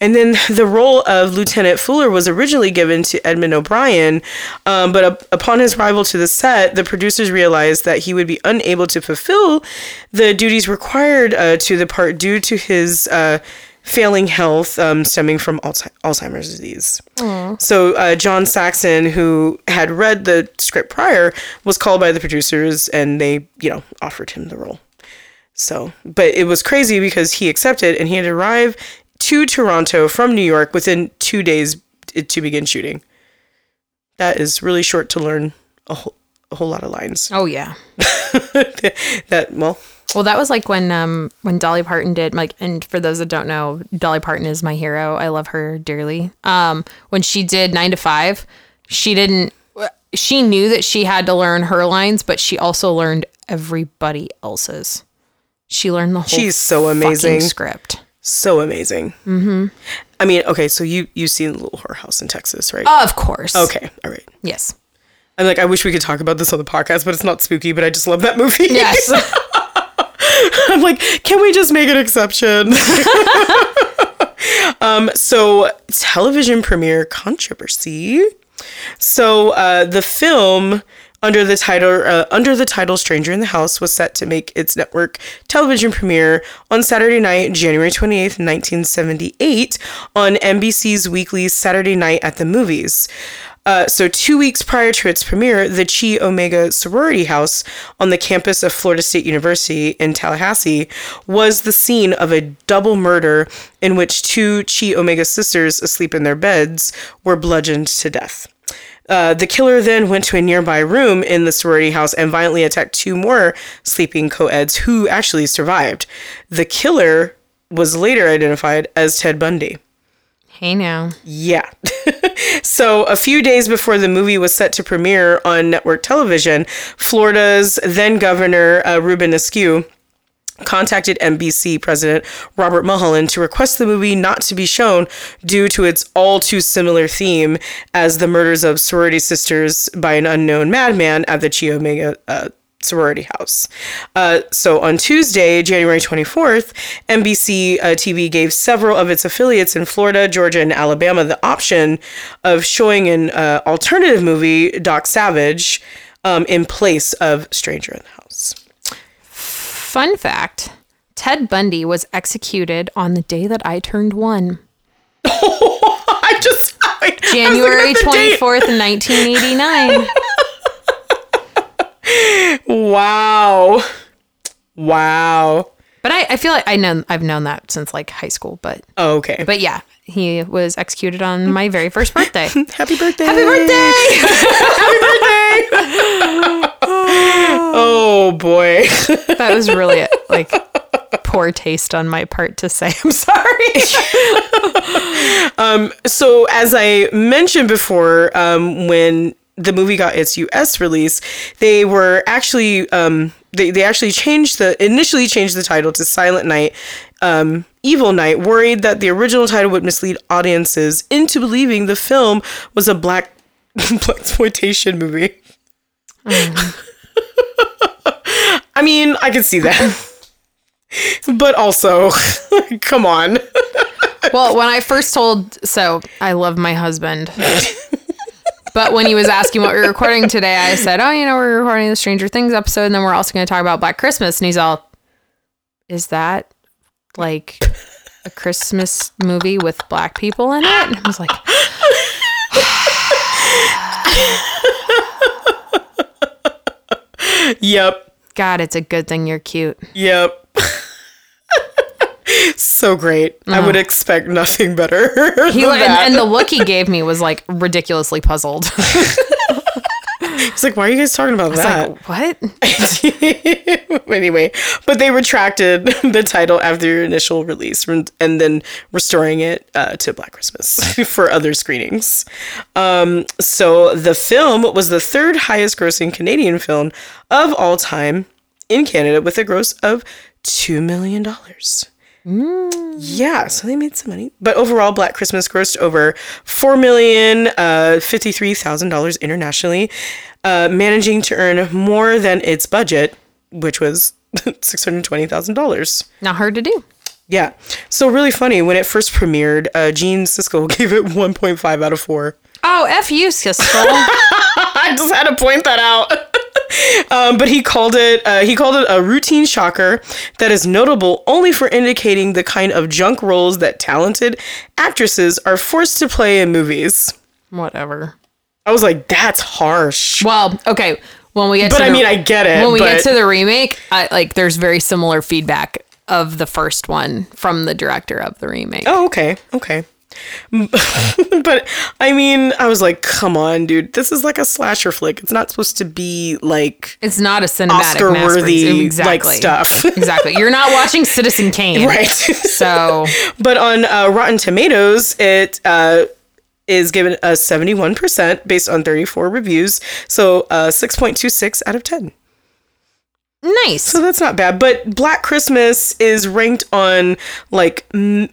And then the role of Lieutenant Fuller was originally given to Edmund O'Brien, um, but up- upon his arrival to the set, the producers realized that he would be unable to fulfill the duties required uh, to the part due to his uh, failing health um, stemming from Alzheimer's disease. So uh, John Saxon, who had read the script prior, was called by the producers, and they, you know, offered him the role. So, but it was crazy because he accepted and he had to arrive to Toronto from New York within two days to begin shooting. That is really short to learn a whole, a whole lot of lines. Oh yeah. that well, Well, that was like when um when Dolly Parton did like and for those that don't know, Dolly Parton is my hero. I love her dearly. Um when she did 9 to 5, she didn't she knew that she had to learn her lines, but she also learned everybody else's. She learned the whole She's so amazing. script. so amazing. Mm-hmm. I mean, okay, so you you've seen Little Whorehouse in Texas, right? Of course. okay, all right. Yes. I'm like, I wish we could talk about this on the podcast, but it's not spooky. But I just love that movie. Yes. I'm like, can we just make an exception? um, so television premiere controversy. So uh, the film under the title uh, under the title Stranger in the House was set to make its network television premiere on Saturday night, January 28th, 1978 on NBC's weekly Saturday Night at the Movies. Uh, so, two weeks prior to its premiere, the Chi Omega sorority house on the campus of Florida State University in Tallahassee was the scene of a double murder in which two Chi Omega sisters asleep in their beds were bludgeoned to death. Uh, the killer then went to a nearby room in the sorority house and violently attacked two more sleeping co-eds who actually survived. The killer was later identified as Ted Bundy. Hey now. Yeah. so, a few days before the movie was set to premiere on network television, Florida's then governor, uh, Reubin Askew, contacted NBC president Robert Mulholland to request the movie not to be shown due to its all too similar theme as the murders of sorority sisters by an unknown madman at the Chi Omega uh, sorority house. Uh, so on Tuesday, January 24th, NBC uh, TV gave several of its affiliates in Florida, Georgia, and Alabama the option of showing an uh, alternative movie, Doc Savage, um, in place of Stranger in the House. Fun fact Ted Bundy was executed on the day that I turned one. I just I, January 24th, 1989. Wow. Wow. But I, I feel like I know I've known that since like high school, but Oh, okay. but yeah, he was executed on my very first birthday. Happy birthday. Happy birthday! Happy birthday. oh boy. that was really like poor taste on my part to say. I'm sorry. um, so as I mentioned before, um, when the movie got its US release, they were actually um, they, they actually changed the initially changed the title to Silent Night, um, Evil Night, worried that the original title would mislead audiences into believing the film was a black black exploitation movie. I mean, I can see that. but also, come on. well, when I first told, so I love my husband. But when he was asking what we were recording today, I said, "Oh, you know, we're recording the Stranger Things episode, and then we're also going to talk about Black Christmas." And he's all, "Is that like a Christmas movie with black people in it?" And I was like, Yep. "God, it's a good thing you're cute." Yep. So great. I would expect nothing better. He and, and the look he gave me was like ridiculously puzzled. It's like, why are you guys talking about that? like, what? anyway, but they retracted the title after the initial release and and then restoring it uh, to Black Christmas for other screenings. Um, so the film was the third highest grossing Canadian film of all time in Canada with a gross of $2 million. Yeah, so they made some money. But overall, Black Christmas grossed over four million uh, fifty-three thousand dollars internationally, uh, managing to earn more than its budget, which was six hundred twenty thousand dollars. Not hard to do. Yeah. So really funny when it first premiered, uh, Gene Siskel gave it one point five out of four. Oh, f you, Siskel. I just had to point that out. um, but he called it uh, he called it a routine shocker that is notable only for indicating the kind of junk roles that talented actresses are forced to play in movies. Whatever. I was like, that's harsh. Well, okay. When we get But to I the, mean, I get it. when we but get to the remake, I, like there's very similar feedback of the first one from the director of the remake. Oh, okay, okay. but I mean, I was like, come on, dude. This is like a slasher flick. It's not supposed to be like It's not a cinematic Oscar worthy masterpiece. like exactly. stuff. exactly. You're not watching Citizen Kane. right. So but on uh, Rotten Tomatoes, it uh, is given a 71% based on 34 reviews. So uh, 6.26 out of 10. nice. So that's not bad. But Black Christmas is ranked on like m-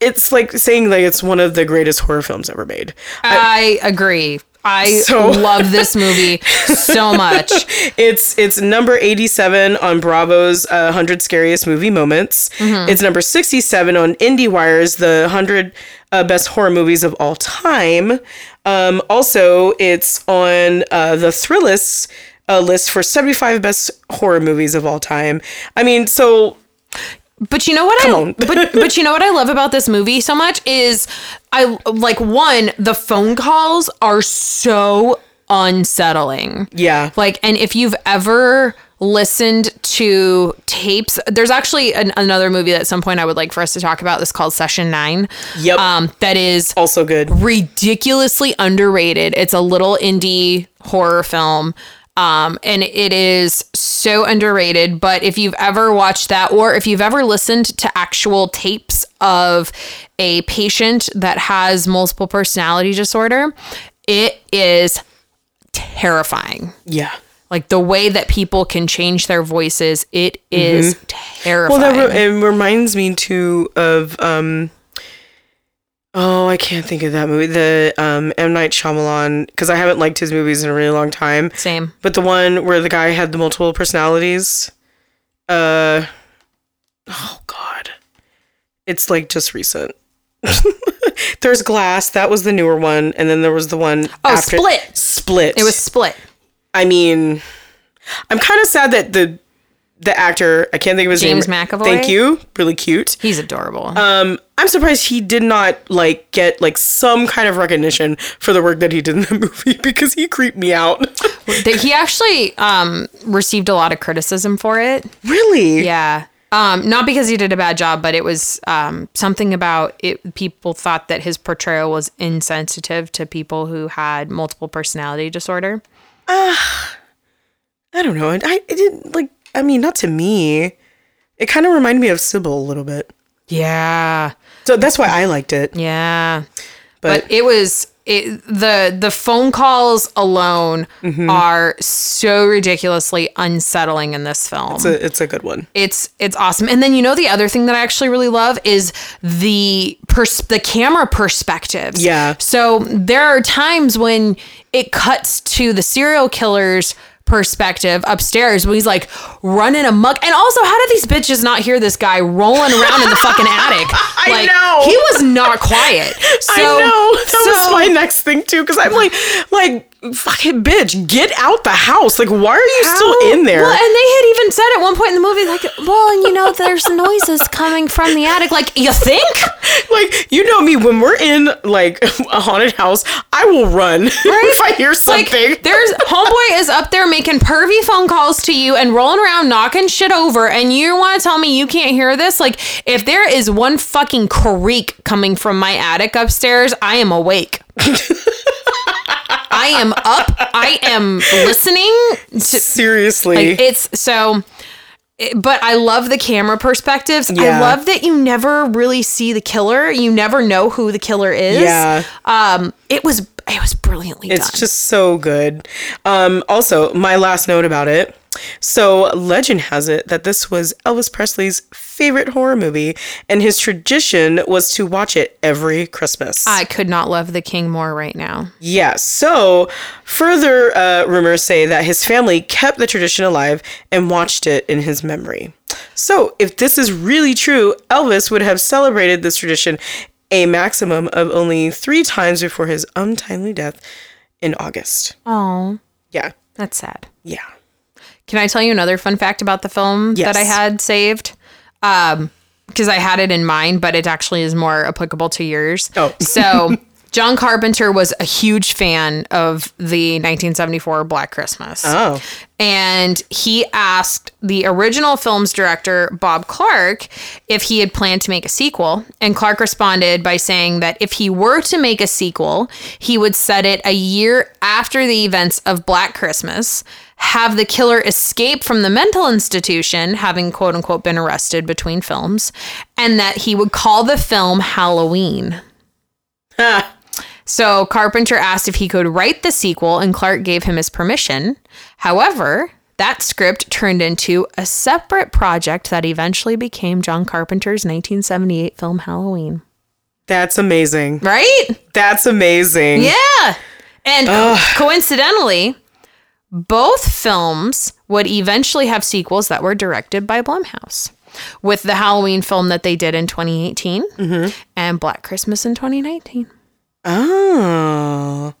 it's like saying like it's one of the greatest horror films ever made. I agree. I So- love this movie so much. It's it's number 87 on Bravo's uh, 100 scariest movie moments. It's number 67 on IndieWire's the 100 uh, best horror movies of all time. Um, also, it's on uh, the Thrillist uh, list for 75 best horror movies of all time. I mean, so But you know what I on. but but you know what I love about this movie so much is I like one the phone calls are so unsettling. yeah. Like and if you've ever listened to tapes there's actually an, another movie that at some point I would like for us to talk about this called Session 9. Yep. Um that is also good. ridiculously underrated. It's a little indie horror film. Um, and it is so underrated. But if you've ever watched that, or if you've ever listened to actual tapes of a patient that has multiple personality disorder, it is terrifying. Yeah. Like the way that people can change their voices, it is terrifying. Well, that re- it reminds me too of um. Oh, I can't think of that movie. The um M Night Shyamalan because I haven't liked his movies in a really long time. Same. But the one where the guy had the multiple personalities. Uh. Oh God. It's like just recent. There's Glass. That was the newer one, and then there was the one. Oh, Split. Split. It was split. I mean, I'm kind of sad that the the actor I can't think of his James name. James McAvoy? Thank you. Really cute. He's adorable. Um, I'm surprised he did not like get like some kind of recognition for the work that he did in the movie because he creeped me out. He actually um, received a lot of criticism for it. really? Yeah. Um, not because he did a bad job, but it was um, something about it. People thought that his portrayal was insensitive to people who had multiple personality disorder. I don't know. I, I didn't like. I mean, not to me. It kind of reminded me of Sybil a little bit. Yeah. So that's why I liked it. Yeah. But, But it was it, the the phone calls alone Mm-hmm. are so ridiculously unsettling in this film. it's a it's a good one. it's it's awesome. And then you know the other thing that I actually really love is the pers- the camera perspectives. Yeah. So there are times when it cuts to the serial killer's perspective upstairs when he's like running amok. And also, how did these bitches not hear this guy rolling around in the fucking attic? I like, know. He was not quiet. So, I know. That so- was my next thing too, because I'm like, like, fucking bitch, get out the house. Like, why are you still in there? Well, and they had even said at one point in the movie, like, well, and you know, there's noises coming from the attic. Like, you think? like, you know me, when we're in like a haunted house, I will run if I hear something. Like, there's homeboy is up there making pervy phone calls to you and rolling around knocking shit over, and you want to tell me you can't hear this? Like, if there is one fucking creak coming from my attic upstairs, I am awake. I am up. I am listening. To, Seriously. like, it's so. But I love the camera perspectives. I love that you never really see the killer. You never know who the killer is. Yeah. Um. It was. It was brilliantly It's done. just so good. Um, also, my last note about it. So, legend has it that this was Elvis Presley's favorite horror movie, and his tradition was to watch it every Christmas. I could not love the king more right now. Yeah, so further uh, rumors say that his family kept the tradition alive and watched it in his memory. So, if this is really true, Elvis would have celebrated this tradition a maximum of only three times before his untimely death in August. Oh, Yeah, that's sad. yeah. Can I tell you another fun fact about the film Yes. that I had saved? Um, because I had it in mind, but it actually is more applicable to yours. Oh. so John Carpenter was a huge fan of the 1974 Black Christmas. Oh. And he asked the original film's director, Bob Clark, if he had planned to make a sequel. And Clark responded by saying that if he were to make a sequel, he would set it a year after the events of Black Christmas, have the killer escape from the mental institution, having quote unquote been arrested between films, and that he would call the film Halloween. So Carpenter asked if he could write the sequel, and Clark gave him his permission. However, that script turned into a separate project that eventually became John Carpenter's 1978 film Halloween. That's amazing. Right? That's amazing. Yeah. And co- coincidentally, both films would eventually have sequels that were directed by Blumhouse. With the Halloween film that they did in 2018 and Black Christmas in 2019. Oh.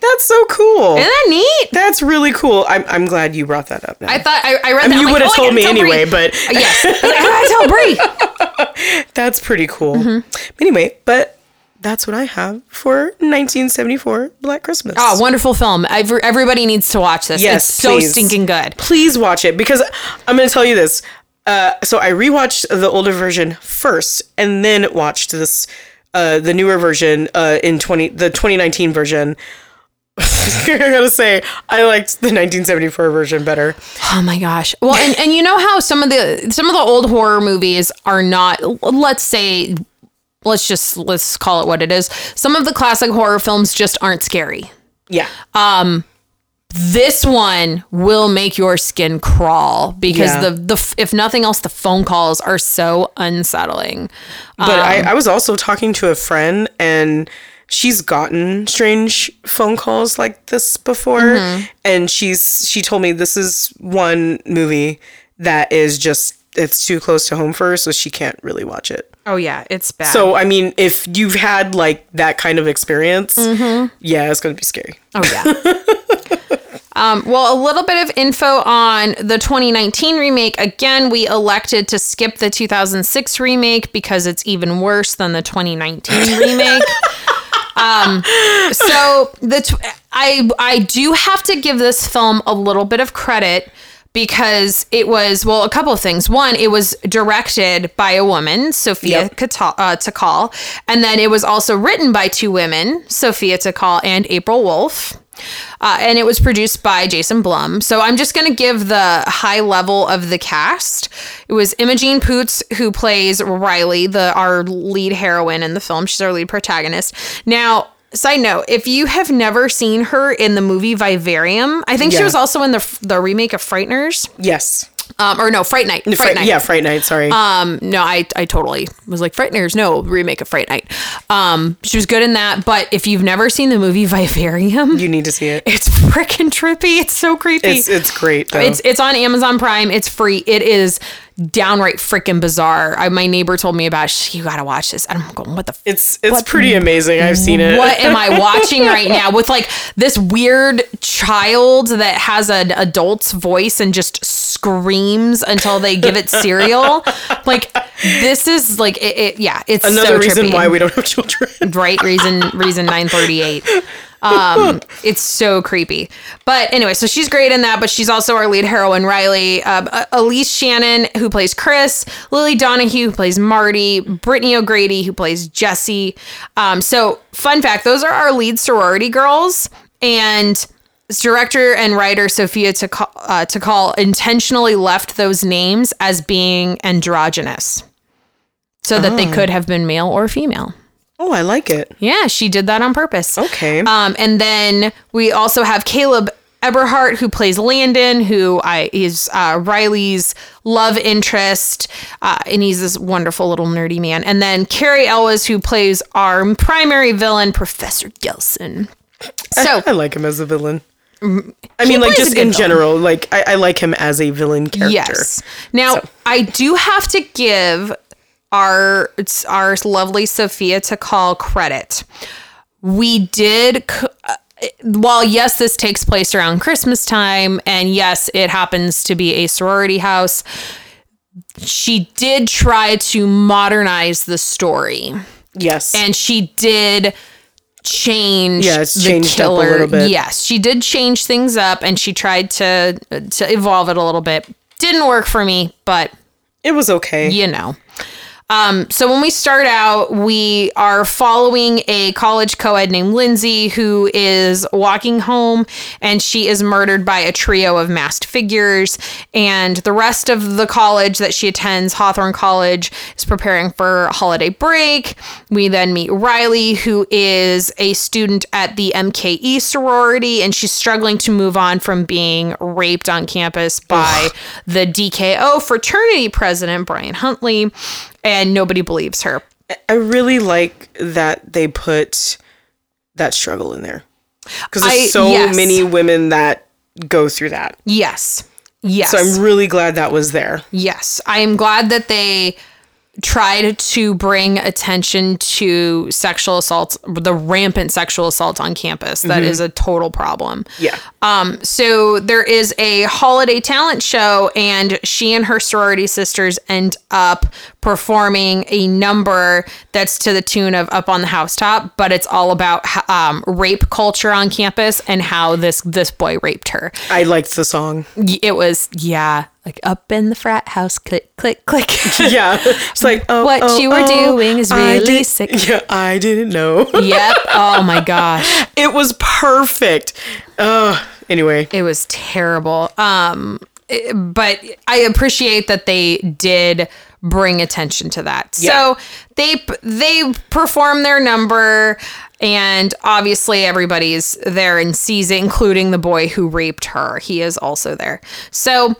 That's so cool. Isn't that neat? That's really cool. I'm, I'm glad you brought that up now. I thought I, I read I mean, that. you I'm would have oh, told me anyway, Brie. but yes, I like, tell Brie. that's pretty cool. Mm-hmm. Anyway, but that's what I have for 1974 Black Christmas. Oh, wonderful film! Every, everybody needs to watch this. Yes, it's so please. stinking good. please watch it because I'm going to tell you this. Uh, so I rewatched the older version first, and then watched this uh, the newer version uh, in 20 the 2019 version. I gotta say, I liked the 1974 version better. Oh my gosh! Well, and, and you know how some of the some of the old horror movies are not. Let's say, let's just let's call it what it is. Some of the classic horror films just aren't scary. Yeah, Um This one will make your skin crawl because Yeah. the the if nothing else, the phone calls are so unsettling. but I, I was also talking to a friend, and she's gotten strange phone calls like this before, and she's she told me this is one movie that is just it's too close to home for her, so she can't really watch it. Oh yeah, it's bad. So I mean, if you've had like that kind of experience, yeah, it's gonna be scary. Oh yeah. um, well, a little bit of info on the 2019 remake. Again, we elected to skip the 2006 remake because it's even worse than the 2019 remake. Um, so the t- I I do have to give this film a little bit of credit because it was well a couple of things. One, it was directed by a woman, Sophia Yep. Uh, Takal, and then it was also written by two women, Sophia Takal and April Wolf. Uh, and it was produced by Jason Blum. So I'm just going to give the high level of the cast. It was Imogen Poots who plays Riley, the our lead heroine in the film. She's our lead protagonist. Now, side note, if you have never seen her in the movie Vivarium, I think she was also in the the remake of Frighteners. Yes, Um, or no, Fright Night. Fright Fright, Night. yeah, Fright Night. Sorry. Um, no, I, I totally was like Frighteners. No, remake of Fright Night. Um, she was good in that. But if you've never seen the movie Vivarium, you need to see it. it's freaking trippy. It's so creepy. It's it's great. Though. It's it's on Amazon Prime. It's free. It is downright freaking bizarre. I, my neighbor told me about. She, you gotta watch this. And I'm going, what the. F- it's it's pretty amazing. I've seen it. what am I watching right now with like this weird child that has an adult's voice and just screams until they give it cereal? like this is like it, it yeah, it's Another so reason trippy why we don't have children. right reason reason 938 um it's so creepy. But anyway so she's great in that but she's also our lead heroine riley. Uh, uh, aleyse shannon who plays chris lily donoghue who plays marty brittany o'grady who plays jesse. Um so fun fact those are our lead sorority girls and director and writer Sophia Takal, uh, intentionally left those names as being androgynous so that they could have been male or female. Oh, I like it. Yeah, she did that on purpose. Okay. Um, and then we also have Caleb Eberhardt, who plays Landon, who I is uh, Riley's love interest, uh, and he's this wonderful little nerdy man. And then Cary Elwes, who plays our primary villain, Professor Gelson. So I like him as a villain. I mean, like just in villain. general, like I, I like him as a villain character. Yes. Now I do have to give our it's our lovely Sophia Takal credit. We did. uh, While yes, this takes place around Christmas time, and yes, it happens to be a sorority house. She did try to modernize the story Yes. and she did change Yeah, it's the changed up a killer. little bit. Yes, she did change things up and she tried to to evolve it a little bit. Didn't work for me, but It was okay. you know. Um, so when we start out, we are following a college co-ed named Lindsay who is walking home and she is murdered by a trio of masked figures. And the rest of the college that she attends, Hawthorne College, is preparing for holiday break. We then meet Riley, who is a student at the MKE sorority, and she's struggling to move on from being raped on campus by the DKO fraternity president, Brian Huntley and nobody believes her. I really like that they put that struggle in there because there's I- so yes. many women that go through that. Yes. Yes. So I'm really glad that was there. yes. I am glad that they tried to bring attention to sexual assaults, the rampant sexual assault on campus. That is a total problem. Yeah. Um, so there is a holiday talent show, and she and her sorority sisters end up performing a number that's to the tune of "Up on the Housetop," but it's all about um, rape culture on campus and how this this boy raped her. I liked the song. It was yeah, like up in the frat house, click click click. Yeah. It's like, oh, What oh, you were oh, doing is really did- sick. Yeah, I didn't know. yep. Oh my gosh. it was perfect. Uh, anyway, it was terrible um it- but i appreciate that they did bring attention to that. Yeah. so they they perform their number and obviously everybody's there and sees it including the boy who raped her. He is also there. So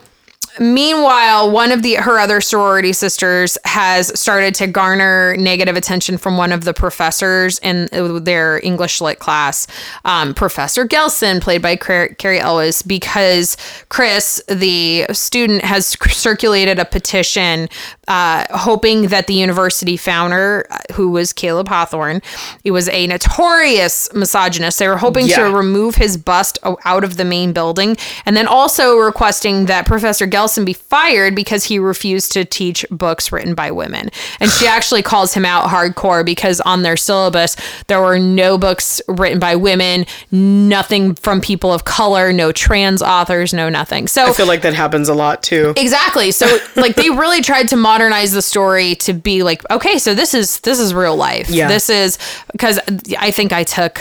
Meanwhile, one of the her other sorority sisters has started to garner negative attention from one of the professors in their English lit class, um, Professor Gelson, played by Car- Cary Elwes, because Chris, the student, has circulated a petition uh, hoping that the university founder, uh, who was Caleb Hawthorne, he was a notorious misogynist. They were hoping to remove his bust out of the main building, and then also requesting that Professor Gelson be fired because he refused to teach books written by women. And she actually calls him out hardcore because on their syllabus there were no books written by women, nothing from people of color, no trans authors, no nothing. So I feel like that happens a lot too. Exactly. So like they really tried to modernize the story to be like, okay, so this is this is real life. Yeah. This is because I think I took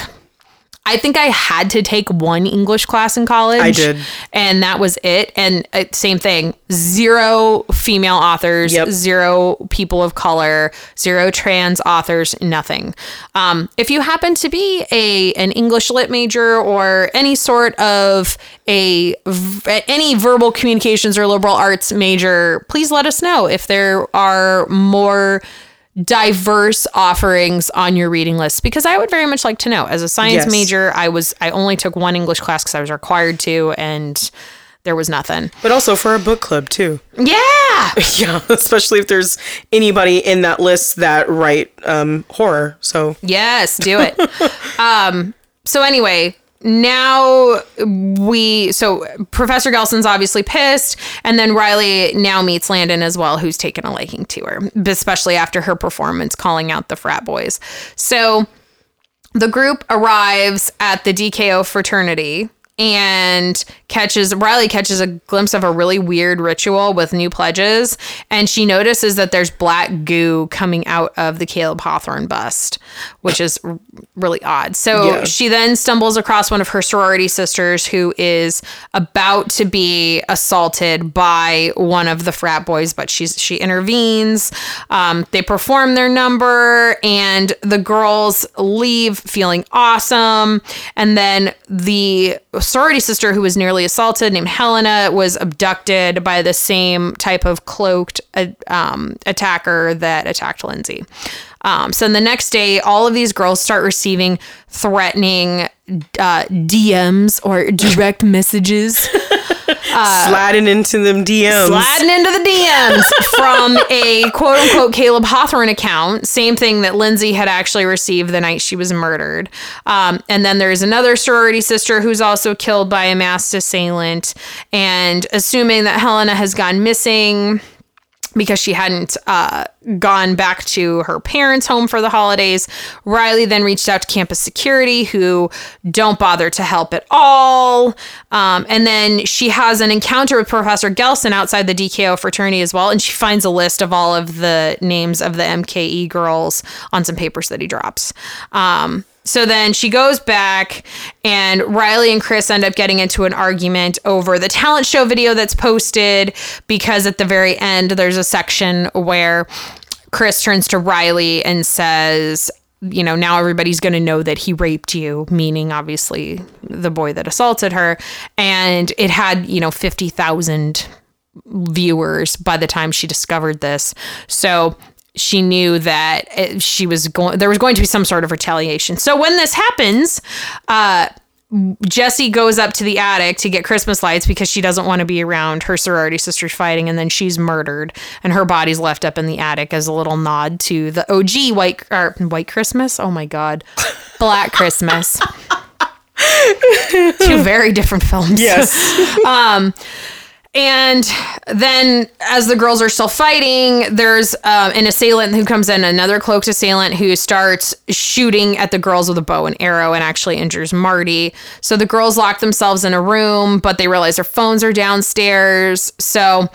I think I had to take one English class in college. I did. And that was it. And uh, same thing. Zero female authors, Yep. zero people of color, zero trans authors, nothing. Um, if you happen to be a an English lit major or any sort of a v- any verbal communications or liberal arts major, please let us know if there are more diverse offerings on your reading list because I would very much like to know. As a science Yes. major, I was I only took one English class because I was required to, and there was nothing. But also for a book club too. Yeah, Yeah, especially if there's anybody in that list that write um, horror. So yes, do it. um. So anyway. Now we so Professor Gelson's obviously pissed, and then Riley now meets Landon as well, who's taken a liking to her, especially after her performance calling out the frat boys. So the group arrives at the DKO fraternity and catches Riley catches a glimpse of a really weird ritual with new pledges and she notices that there's black goo coming out of the Caleb Hawthorne bust which is really odd. So Yeah. she then stumbles across one of her sorority sisters who is about to be assaulted by one of the frat boys but she's she intervenes. Um, they perform their number and the girls leave feeling awesome and then the sorority sister who was nearly assaulted named Helena was abducted by the same type of cloaked uh, um, attacker that attacked Lindsay. Um, so the next day, all of these girls start receiving threatening uh, DMs or direct messages sliding into them DMs. sliding into the DMs from a quote unquote Caleb Hawthorne account. Same thing that Lindsay had actually received the night she was murdered. Um, and then there's another sorority sister who's also killed by a masked assailant. And assuming that Helena has gone missing, because she hadn't uh, gone back to her parents' home for the holidays. Riley then reached out to campus security, who don't bother to help at all. Um, and then she has an encounter with Professor Gelson outside the DKO fraternity as well, and she finds a list of all of the names of the MKE girls on some papers that he drops. Um, so then she goes back, and Riley and Chris end up getting into an argument over the talent show video that's posted because at the very end, there's a section where Chris turns to Riley and says, you know, now everybody's going to know that he raped you, meaning obviously the boy that assaulted her. And it had, you know, 50,000 viewers by the time she discovered this. So she knew that she was going there was going to be some sort of retaliation. So when this happens, uh Jessie goes up to the attic to get Christmas lights because she doesn't want to be around her sorority sisters fighting, and then she's murdered, and her body's left up in the attic as a little nod to the OG White or White Christmas. Oh my God, Black Christmas. Two very different films. Yes. um, and then, as the girls are still fighting, there's uh, an assailant who comes in, another cloaked assailant who starts shooting at the girls with a bow and arrow and actually injures Marty. So the girls lock themselves in a room, but they realize their phones are downstairs. So,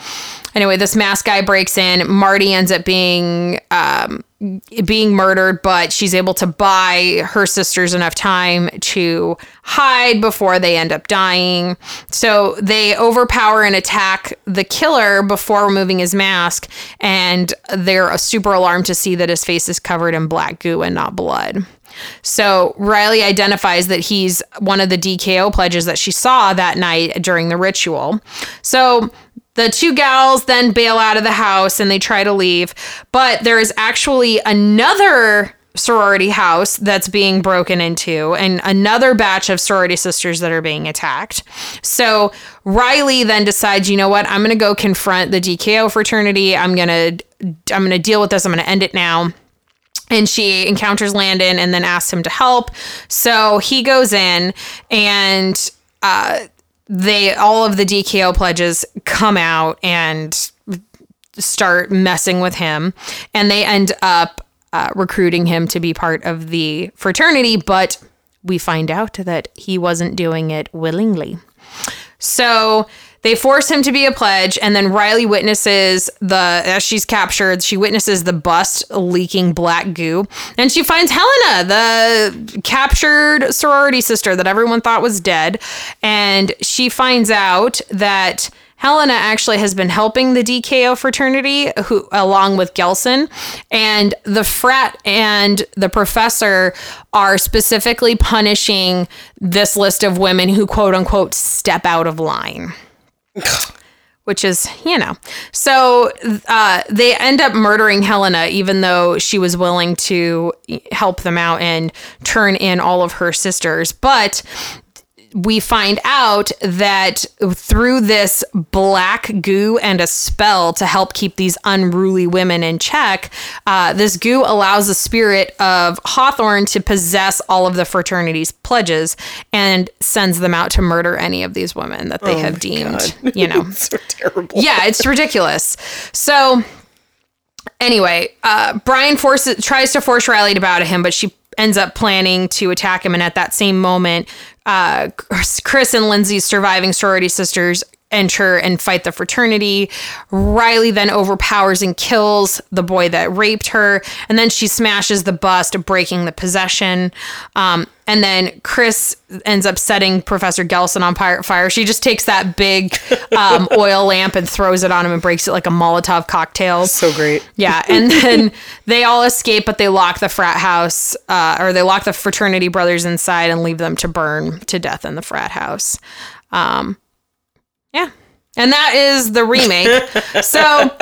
anyway, this mask guy breaks in. Marty ends up being. Um, being murdered, but she's able to buy her sisters enough time to hide before they end up dying. So they overpower and attack the killer before removing his mask, and they're super alarmed to see that his face is covered in black goo and not blood. So Riley identifies that he's one of the DKO pledges that she saw that night during the ritual. So the two gals then bail out of the house and they try to leave, but there is actually another sorority house that's being broken into and another batch of sorority sisters that are being attacked. So Riley then decides, you know what? I'm going to go confront the DKO fraternity. I'm going to I'm going to deal with this. I'm going to end it now and she encounters Landon and then asks him to help. So he goes in and uh they all of the DKO pledges come out and start messing with him, and they end up uh, recruiting him to be part of the fraternity. But we find out that he wasn't doing it willingly. So they force him to be a pledge, and then Riley witnesses the as she's captured. She witnesses the bust leaking black goo, and she finds Helena, the captured sorority sister that everyone thought was dead, and she finds out that. Helena actually has been helping the DKO fraternity who along with Gelson and the frat and the professor are specifically punishing this list of women who quote unquote step out of line which is, you know. So uh, they end up murdering Helena, even though she was willing to help them out and turn in all of her sisters. But we find out that through this black goo and a spell to help keep these unruly women in check, uh, this goo allows the spirit of Hawthorne to possess all of the fraternity's pledges and sends them out to murder any of these women that they Oh have deemed, God. you know. so terrible. yeah, it's ridiculous. So anyway, uh, Brian forces tries to force Riley to bow to him, but she ends up planning to attack him. And at that same moment, uh, Chris and Lindsay's surviving sorority sisters enter and fight the fraternity. Riley then overpowers and kills the boy that raped her, and then she smashes the bust, breaking the possession. Um, and then Chris ends up setting Professor Gelson on fire. She just takes that big um, oil lamp and throws it on him and breaks it like a Molotov cocktail. So great. Yeah, and then they all escape, but they lock the frat house, uh, or they lock the fraternity brothers inside and leave them to burn to death in the frat house. Um, yeah, and that is the remake. so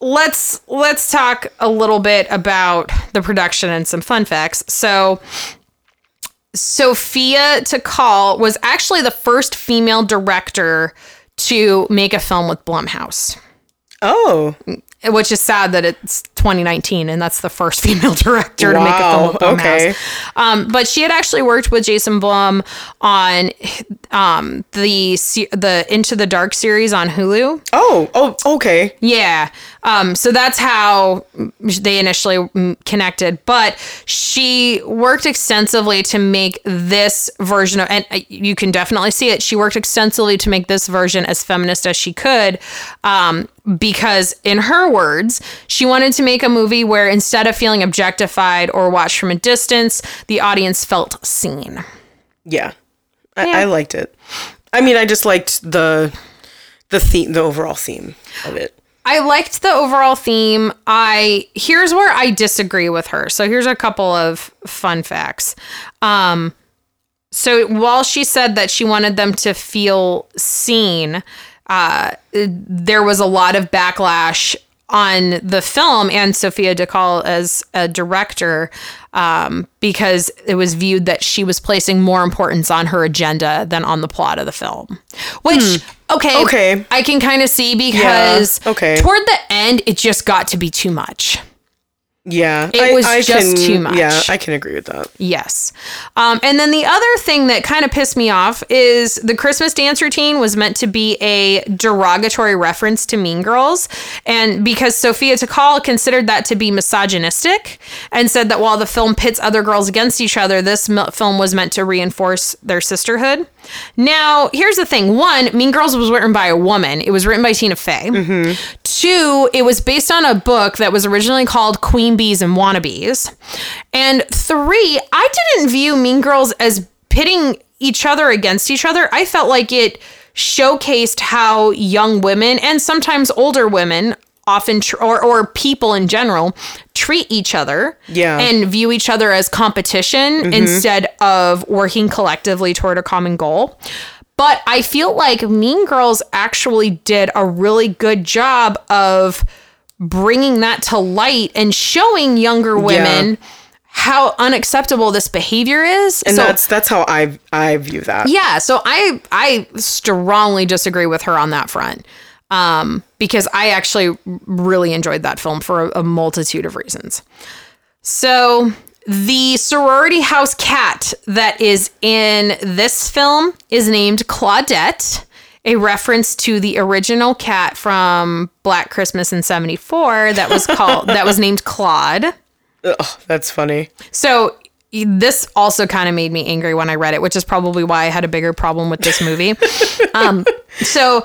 let's let's talk a little bit about the production and some fun facts. So. Sophia Takal was actually the first female director to make a film with Blumhouse Oh, which is sad that it's 2019 and that's the first female director to make a film with Blumhouse. okay. Um, but she had actually worked with Jason Blum on um, the the Into the Dark series on Hulu. Oh, oh, okay. Yeah. Um, so that's how they initially connected. But she worked extensively to make this version of, and uh, you can definitely see it. She worked extensively to make this version as feminist as she could. Um, because in her words, she wanted to make a movie where instead of feeling objectified or watched from a distance, the audience felt seen. Yeah. I, Yeah. I liked it. I mean, I just liked the the theme, the overall theme of it. I liked the overall theme. I here's where I disagree with her. So here's a couple of fun facts. Um so while she said that she wanted them to feel seen, uh there was a lot of backlash on the film and Sophia Takal as a director um, because it was viewed that she was placing more importance on her agenda than on the plot of the film. Which, okay, Okay. I can kind of see because okay. toward the end, it just got to be too much. Yeah, It was just too much. Yeah, I can agree with that. Yes. Um, and then the other thing that kind of pissed me off is the Christmas dance routine was meant to be a derogatory reference to Mean Girls. And because Sophia Takal considered that to be misogynistic and said that while the film pits other girls against each other, this film was meant to reinforce their sisterhood. Now, here's the thing one, Mean Girls was written by a woman, it was written by Tina Fey. Two, it was based on a book that was originally called Queen Bees and Wannabes. And three, I didn't view Mean Girls as pitting each other against each other. I felt like it showcased how young women and sometimes older women often tr- or or people in general treat each other Yeah. and view each other as competition mm-hmm. instead of working collectively toward a common goal. But I feel like Mean Girls actually did a really good job of bringing that to light and showing younger women how unacceptable this behavior is. And so that's that's how I I view that. yeah, so I I strongly disagree with her on that front. Um, because I actually really enjoyed that film for a, a multitude of reasons. So the sorority house cat that is in this film is named Claudette, a reference to the original cat from Black Christmas in 74 that was called that was named Claude. Ugh, that's funny. So this also kind of made me angry when I read it, which is probably why I had a bigger problem with this movie. um, so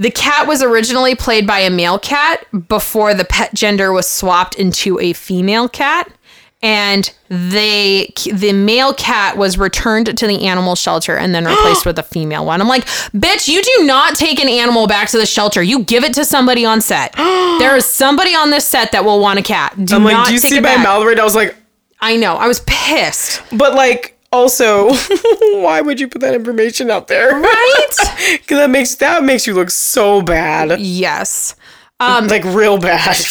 the cat was originally played by a male cat before the pet gender was swapped into a female cat. And they, the male cat was returned to the animal shelter and then replaced with a female one. I'm like, bitch, you do not take an animal back to the shelter. You give it to somebody on set. there is somebody on this set that will want a cat. Do I'm like, do you see my back. mouth right? I was like, I know. I was pissed. but like also, why would you put that information out there? Right? Because that makes that makes you look so bad, yes. um, like real bad.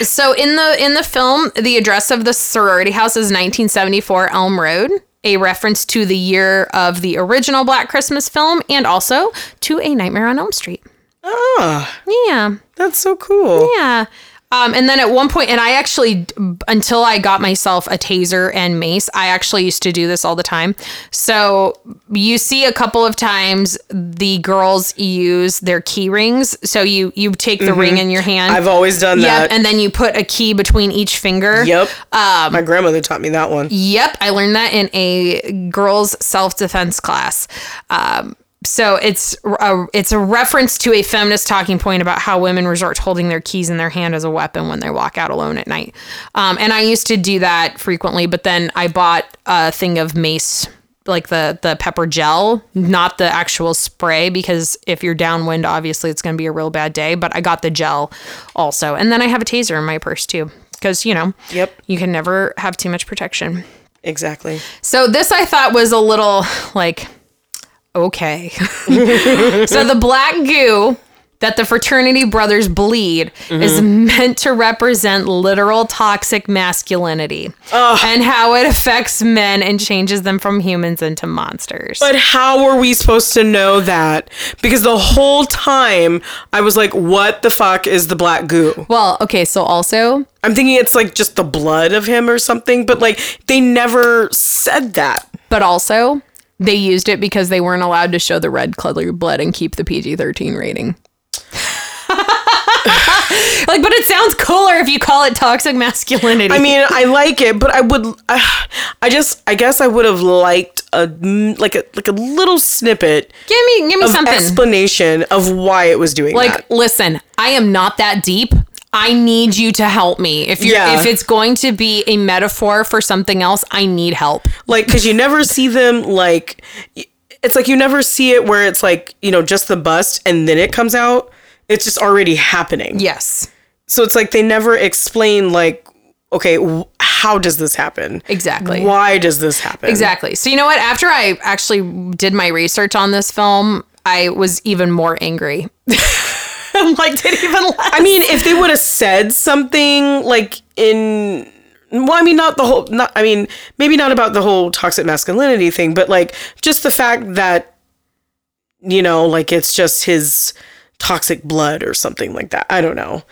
So in the in the film, the address of the sorority house is 1974 Elm Road, a reference to the year of the original Black Christmas film and also to A Nightmare on Elm Street. ah, Yeah. that's so cool. Yeah. Um, and then at one point, and I actually, until I got myself a taser and mace, I actually used to do this all the time. So you see a couple of times the girls use their key rings. So you you take the ring in your hand. I've always done Yep, that. and then you put a key between each finger. yep. Um, my grandmother taught me that one. Yep, I learned that in a girls' self defense class. Um, so it's a it's a reference to a feminist talking point about how women resort to holding their keys in their hand as a weapon when they walk out alone at night. Um, and I used to do that frequently, but then I bought a thing of mace. Like the the pepper gel, not the actual spray, because if you're downwind, obviously it's going to be a real bad day. But I got the gel also, and then I have a taser in my purse too, because you know, Yep. you can never have too much protection. Exactly. So this I thought was a little like okay. so the black goo that the fraternity brothers bleed is mm-hmm. meant to represent literal toxic masculinity and how it affects men and changes them from humans into monsters. But how were we supposed to know that? Because the whole time I was like, what the fuck is the black goo? well, okay, so also I'm thinking it's like just the blood of him or something, but like they never said that. but also They used it because they weren't allowed to show the red colored blood and keep the PG 13 rating. like, but it sounds cooler if you call it toxic masculinity. I mean, I like it, but I would, uh, I just, I guess I would have liked a mm, like a like a little snippet give me give me of something. explanation of why it was doing like, that. listen, I am not that deep. I need you to help me. If you're Yeah. if it's going to be a metaphor for something else, I need help. Like, because you never see them like, it's like you never see it where it's like you know just the bust and then it comes out. It's just already happening. Yes. So it's like they never explain like, okay, how does this happen? Exactly. Why does this happen? Exactly. So you know what? After I actually did my research on this film, I was even more angry. I'm like, did even less. I mean, if they would have said something like in well, I mean, not the whole, not, I mean, maybe not about the whole toxic masculinity thing, but like just the fact that, you know, like it's just his toxic blood or something like that. I don't know.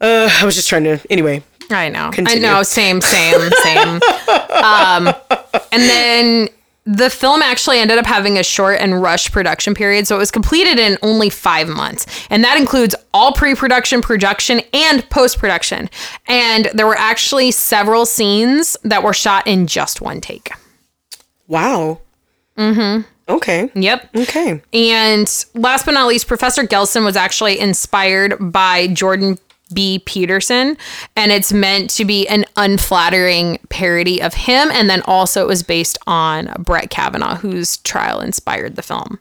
Uh, I was just trying to, anyway. I know. Continue. I know. Same, same, same. um, and then the film actually ended up having a short and rushed production period, so it was completed in only five months, and that includes all pre-production, production, and post-production. And there were actually several scenes that were shot in just one take. Wow. Mm-hmm. Okay. Yep. Okay. And last but not least, Professor Gelson was actually inspired by Jordan B. Peterson, and it's meant to be an unflattering parody of him. And then also, it was based on Brett Kavanaugh, whose trial inspired the film.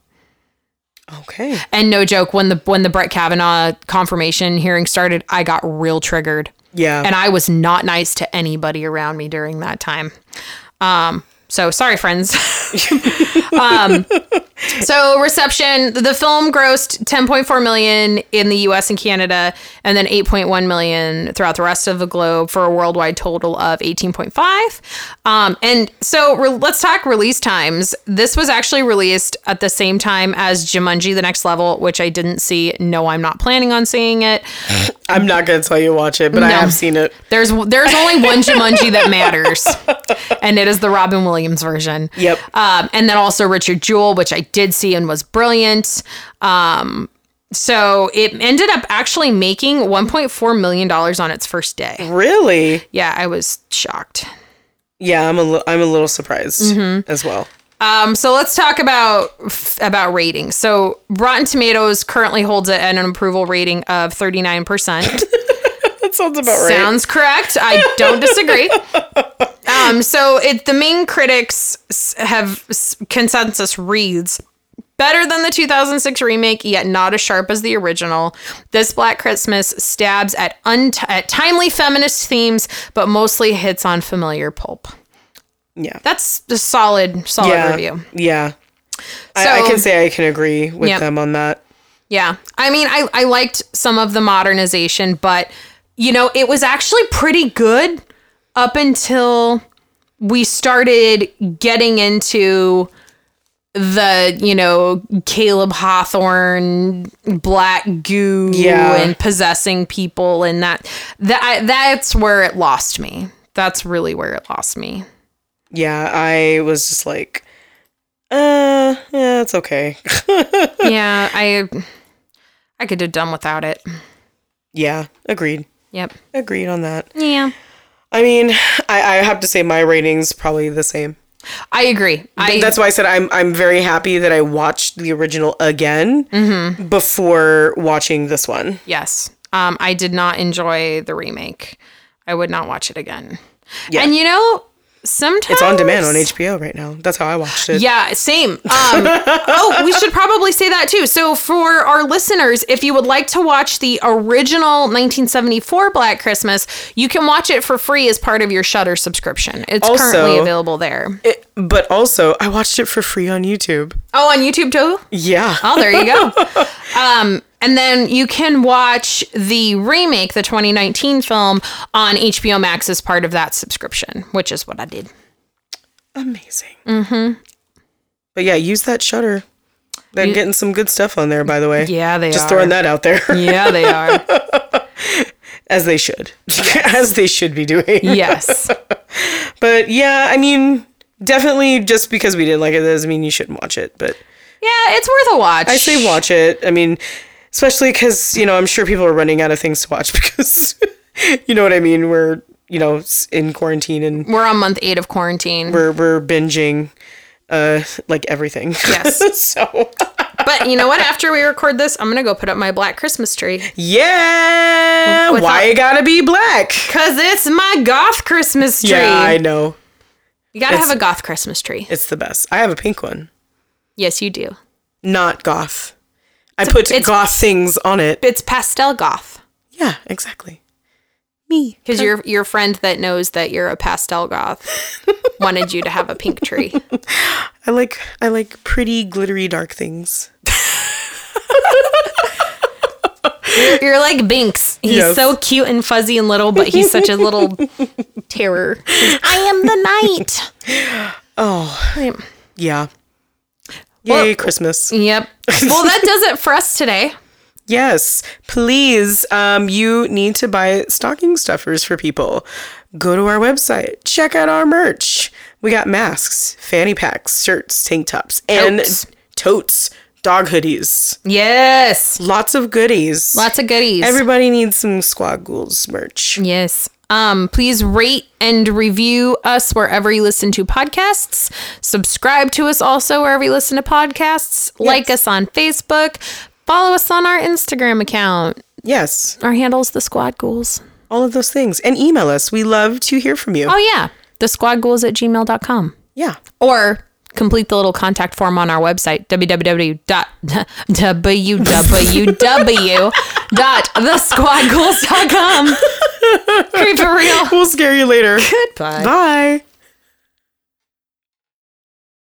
Okay. And no joke, when the when the Brett Kavanaugh confirmation hearing started, I got real triggered, Yeah. and I was not nice to anybody around me during that time. Um, so sorry, friends. um, so reception, the film grossed 10.4 million in the U.S. and Canada, and then 8.1 million throughout the rest of the globe for a worldwide total of 18.5. Um, and so re- let's talk release times. This was actually released at the same time as Jumanji: The Next Level, which I didn't see. No, I'm not planning on seeing it. I'm not going to tell you to watch it, but I have seen it. There's there's only one Jumanji that matters, and it is the Robin Williams version. Yep. Um, and then also Richard Jewell, which I did see and was brilliant. Um, so it ended up actually making 1.4 million dollars on its first day. Really? Yeah, I was shocked. Yeah, I'm a, li- I'm a little surprised as well. Um, so let's talk about about ratings. So Rotten Tomatoes currently holds it at an approval rating of 39 percent. That sounds about right. Sounds correct. I don't disagree. Um, so it the main critics have consensus reads better than the 2006 remake, yet not as sharp as the original. This Black Christmas stabs at unt- at timely feminist themes, but mostly hits on familiar pulp. Yeah. That's a solid, solid yeah. review. Yeah. I, I can say I can agree with Yep. them on that. Yeah. I mean, I, I liked some of the modernization, but, you know, it was actually pretty good up until we started getting into the, you know, Caleb Hawthorne black goo Yeah. and possessing people and that that that's where it lost me. That's really where it lost me. Yeah, I was just like, uh, yeah, it's okay. yeah, I I could have done without it. yeah, agreed. Yep. Agreed on that. Yeah. I mean, I, I have to say my rating's probably the same. I agree. I That's why I said I'm I'm very happy that I watched the original again Mm-hmm. before watching this one. Yes. Um, I did not enjoy the remake. I would not watch it again. Yeah. And you know, sometimes It's on demand on HBO right now. That's how I watched it. Yeah, same. Um, oh, we should probably say that too. So, for our listeners, if you would like to watch the original 1974 Black Christmas, you can watch it for free as part of your Shudder subscription. It's Also- currently available there. It- but also, I watched it for free on YouTube. Oh, on YouTube too. Yeah. Oh, there you go. um, and then you can watch the remake, the 2019 film, on HBO Max as part of that subscription, which is what I did. Amazing. Mm-hmm. But yeah, use that Shudder. They're You- getting some good stuff on there, by the way. Yeah, they Just are. throwing that out there. Yeah, they are. As they should. As they should be doing. yes. But yeah, I mean, definitely just because we didn't like it doesn't mean you shouldn't watch it. But Yeah, it's worth a watch. I say watch it. I mean, especially because you know I'm sure people are running out of things to watch because you know what I mean. We're you know in quarantine and We're on month eight of quarantine. we're we're binging uh like everything. Yes. so but you know what? After we record this, I'm gonna go put up my black Christmas tree. yeah, Without- why it gotta be black? Cause it's my goth Christmas tree. Yeah, I know. you gotta It's- have a goth Christmas tree. It's the best. I have a pink one, Yes, you do. not goth. I put it's- goth things on it. It's pastel goth. Yeah, exactly. Me. Because your your friend that knows that you're a pastel goth wanted you to have a pink tree. I like I like pretty glittery dark things. You're, you're like Binks. He's Yes. so cute and fuzzy and little, but he's such a little terror. I am the night. Oh, yeah. Well- Yay, Christmas. Yep. Well, that does it for us today. Yes, please. Um, you need to buy stocking stuffers for people. Go to our website. Check out our merch. We got masks, fanny packs, shirts, tank tops, and Totes. totes, dog hoodies. Yes. Lots of goodies. Lots of goodies. Everybody needs some Squad Ghouls merch. Yes. Um, please rate and review us wherever you listen to podcasts. Subscribe to us also wherever you listen to podcasts. Like us on Facebook. Follow us on our Instagram account. Yes, Our handle's the Squad Ghouls. all of those things. And email us. We love to hear from you. Oh yeah. The Squad Ghouls at gmail.com. Yeah. Or complete the little contact form on our website, www.thesquadghouls.com. Creep for real. We'll scare you later. Goodbye. Bye.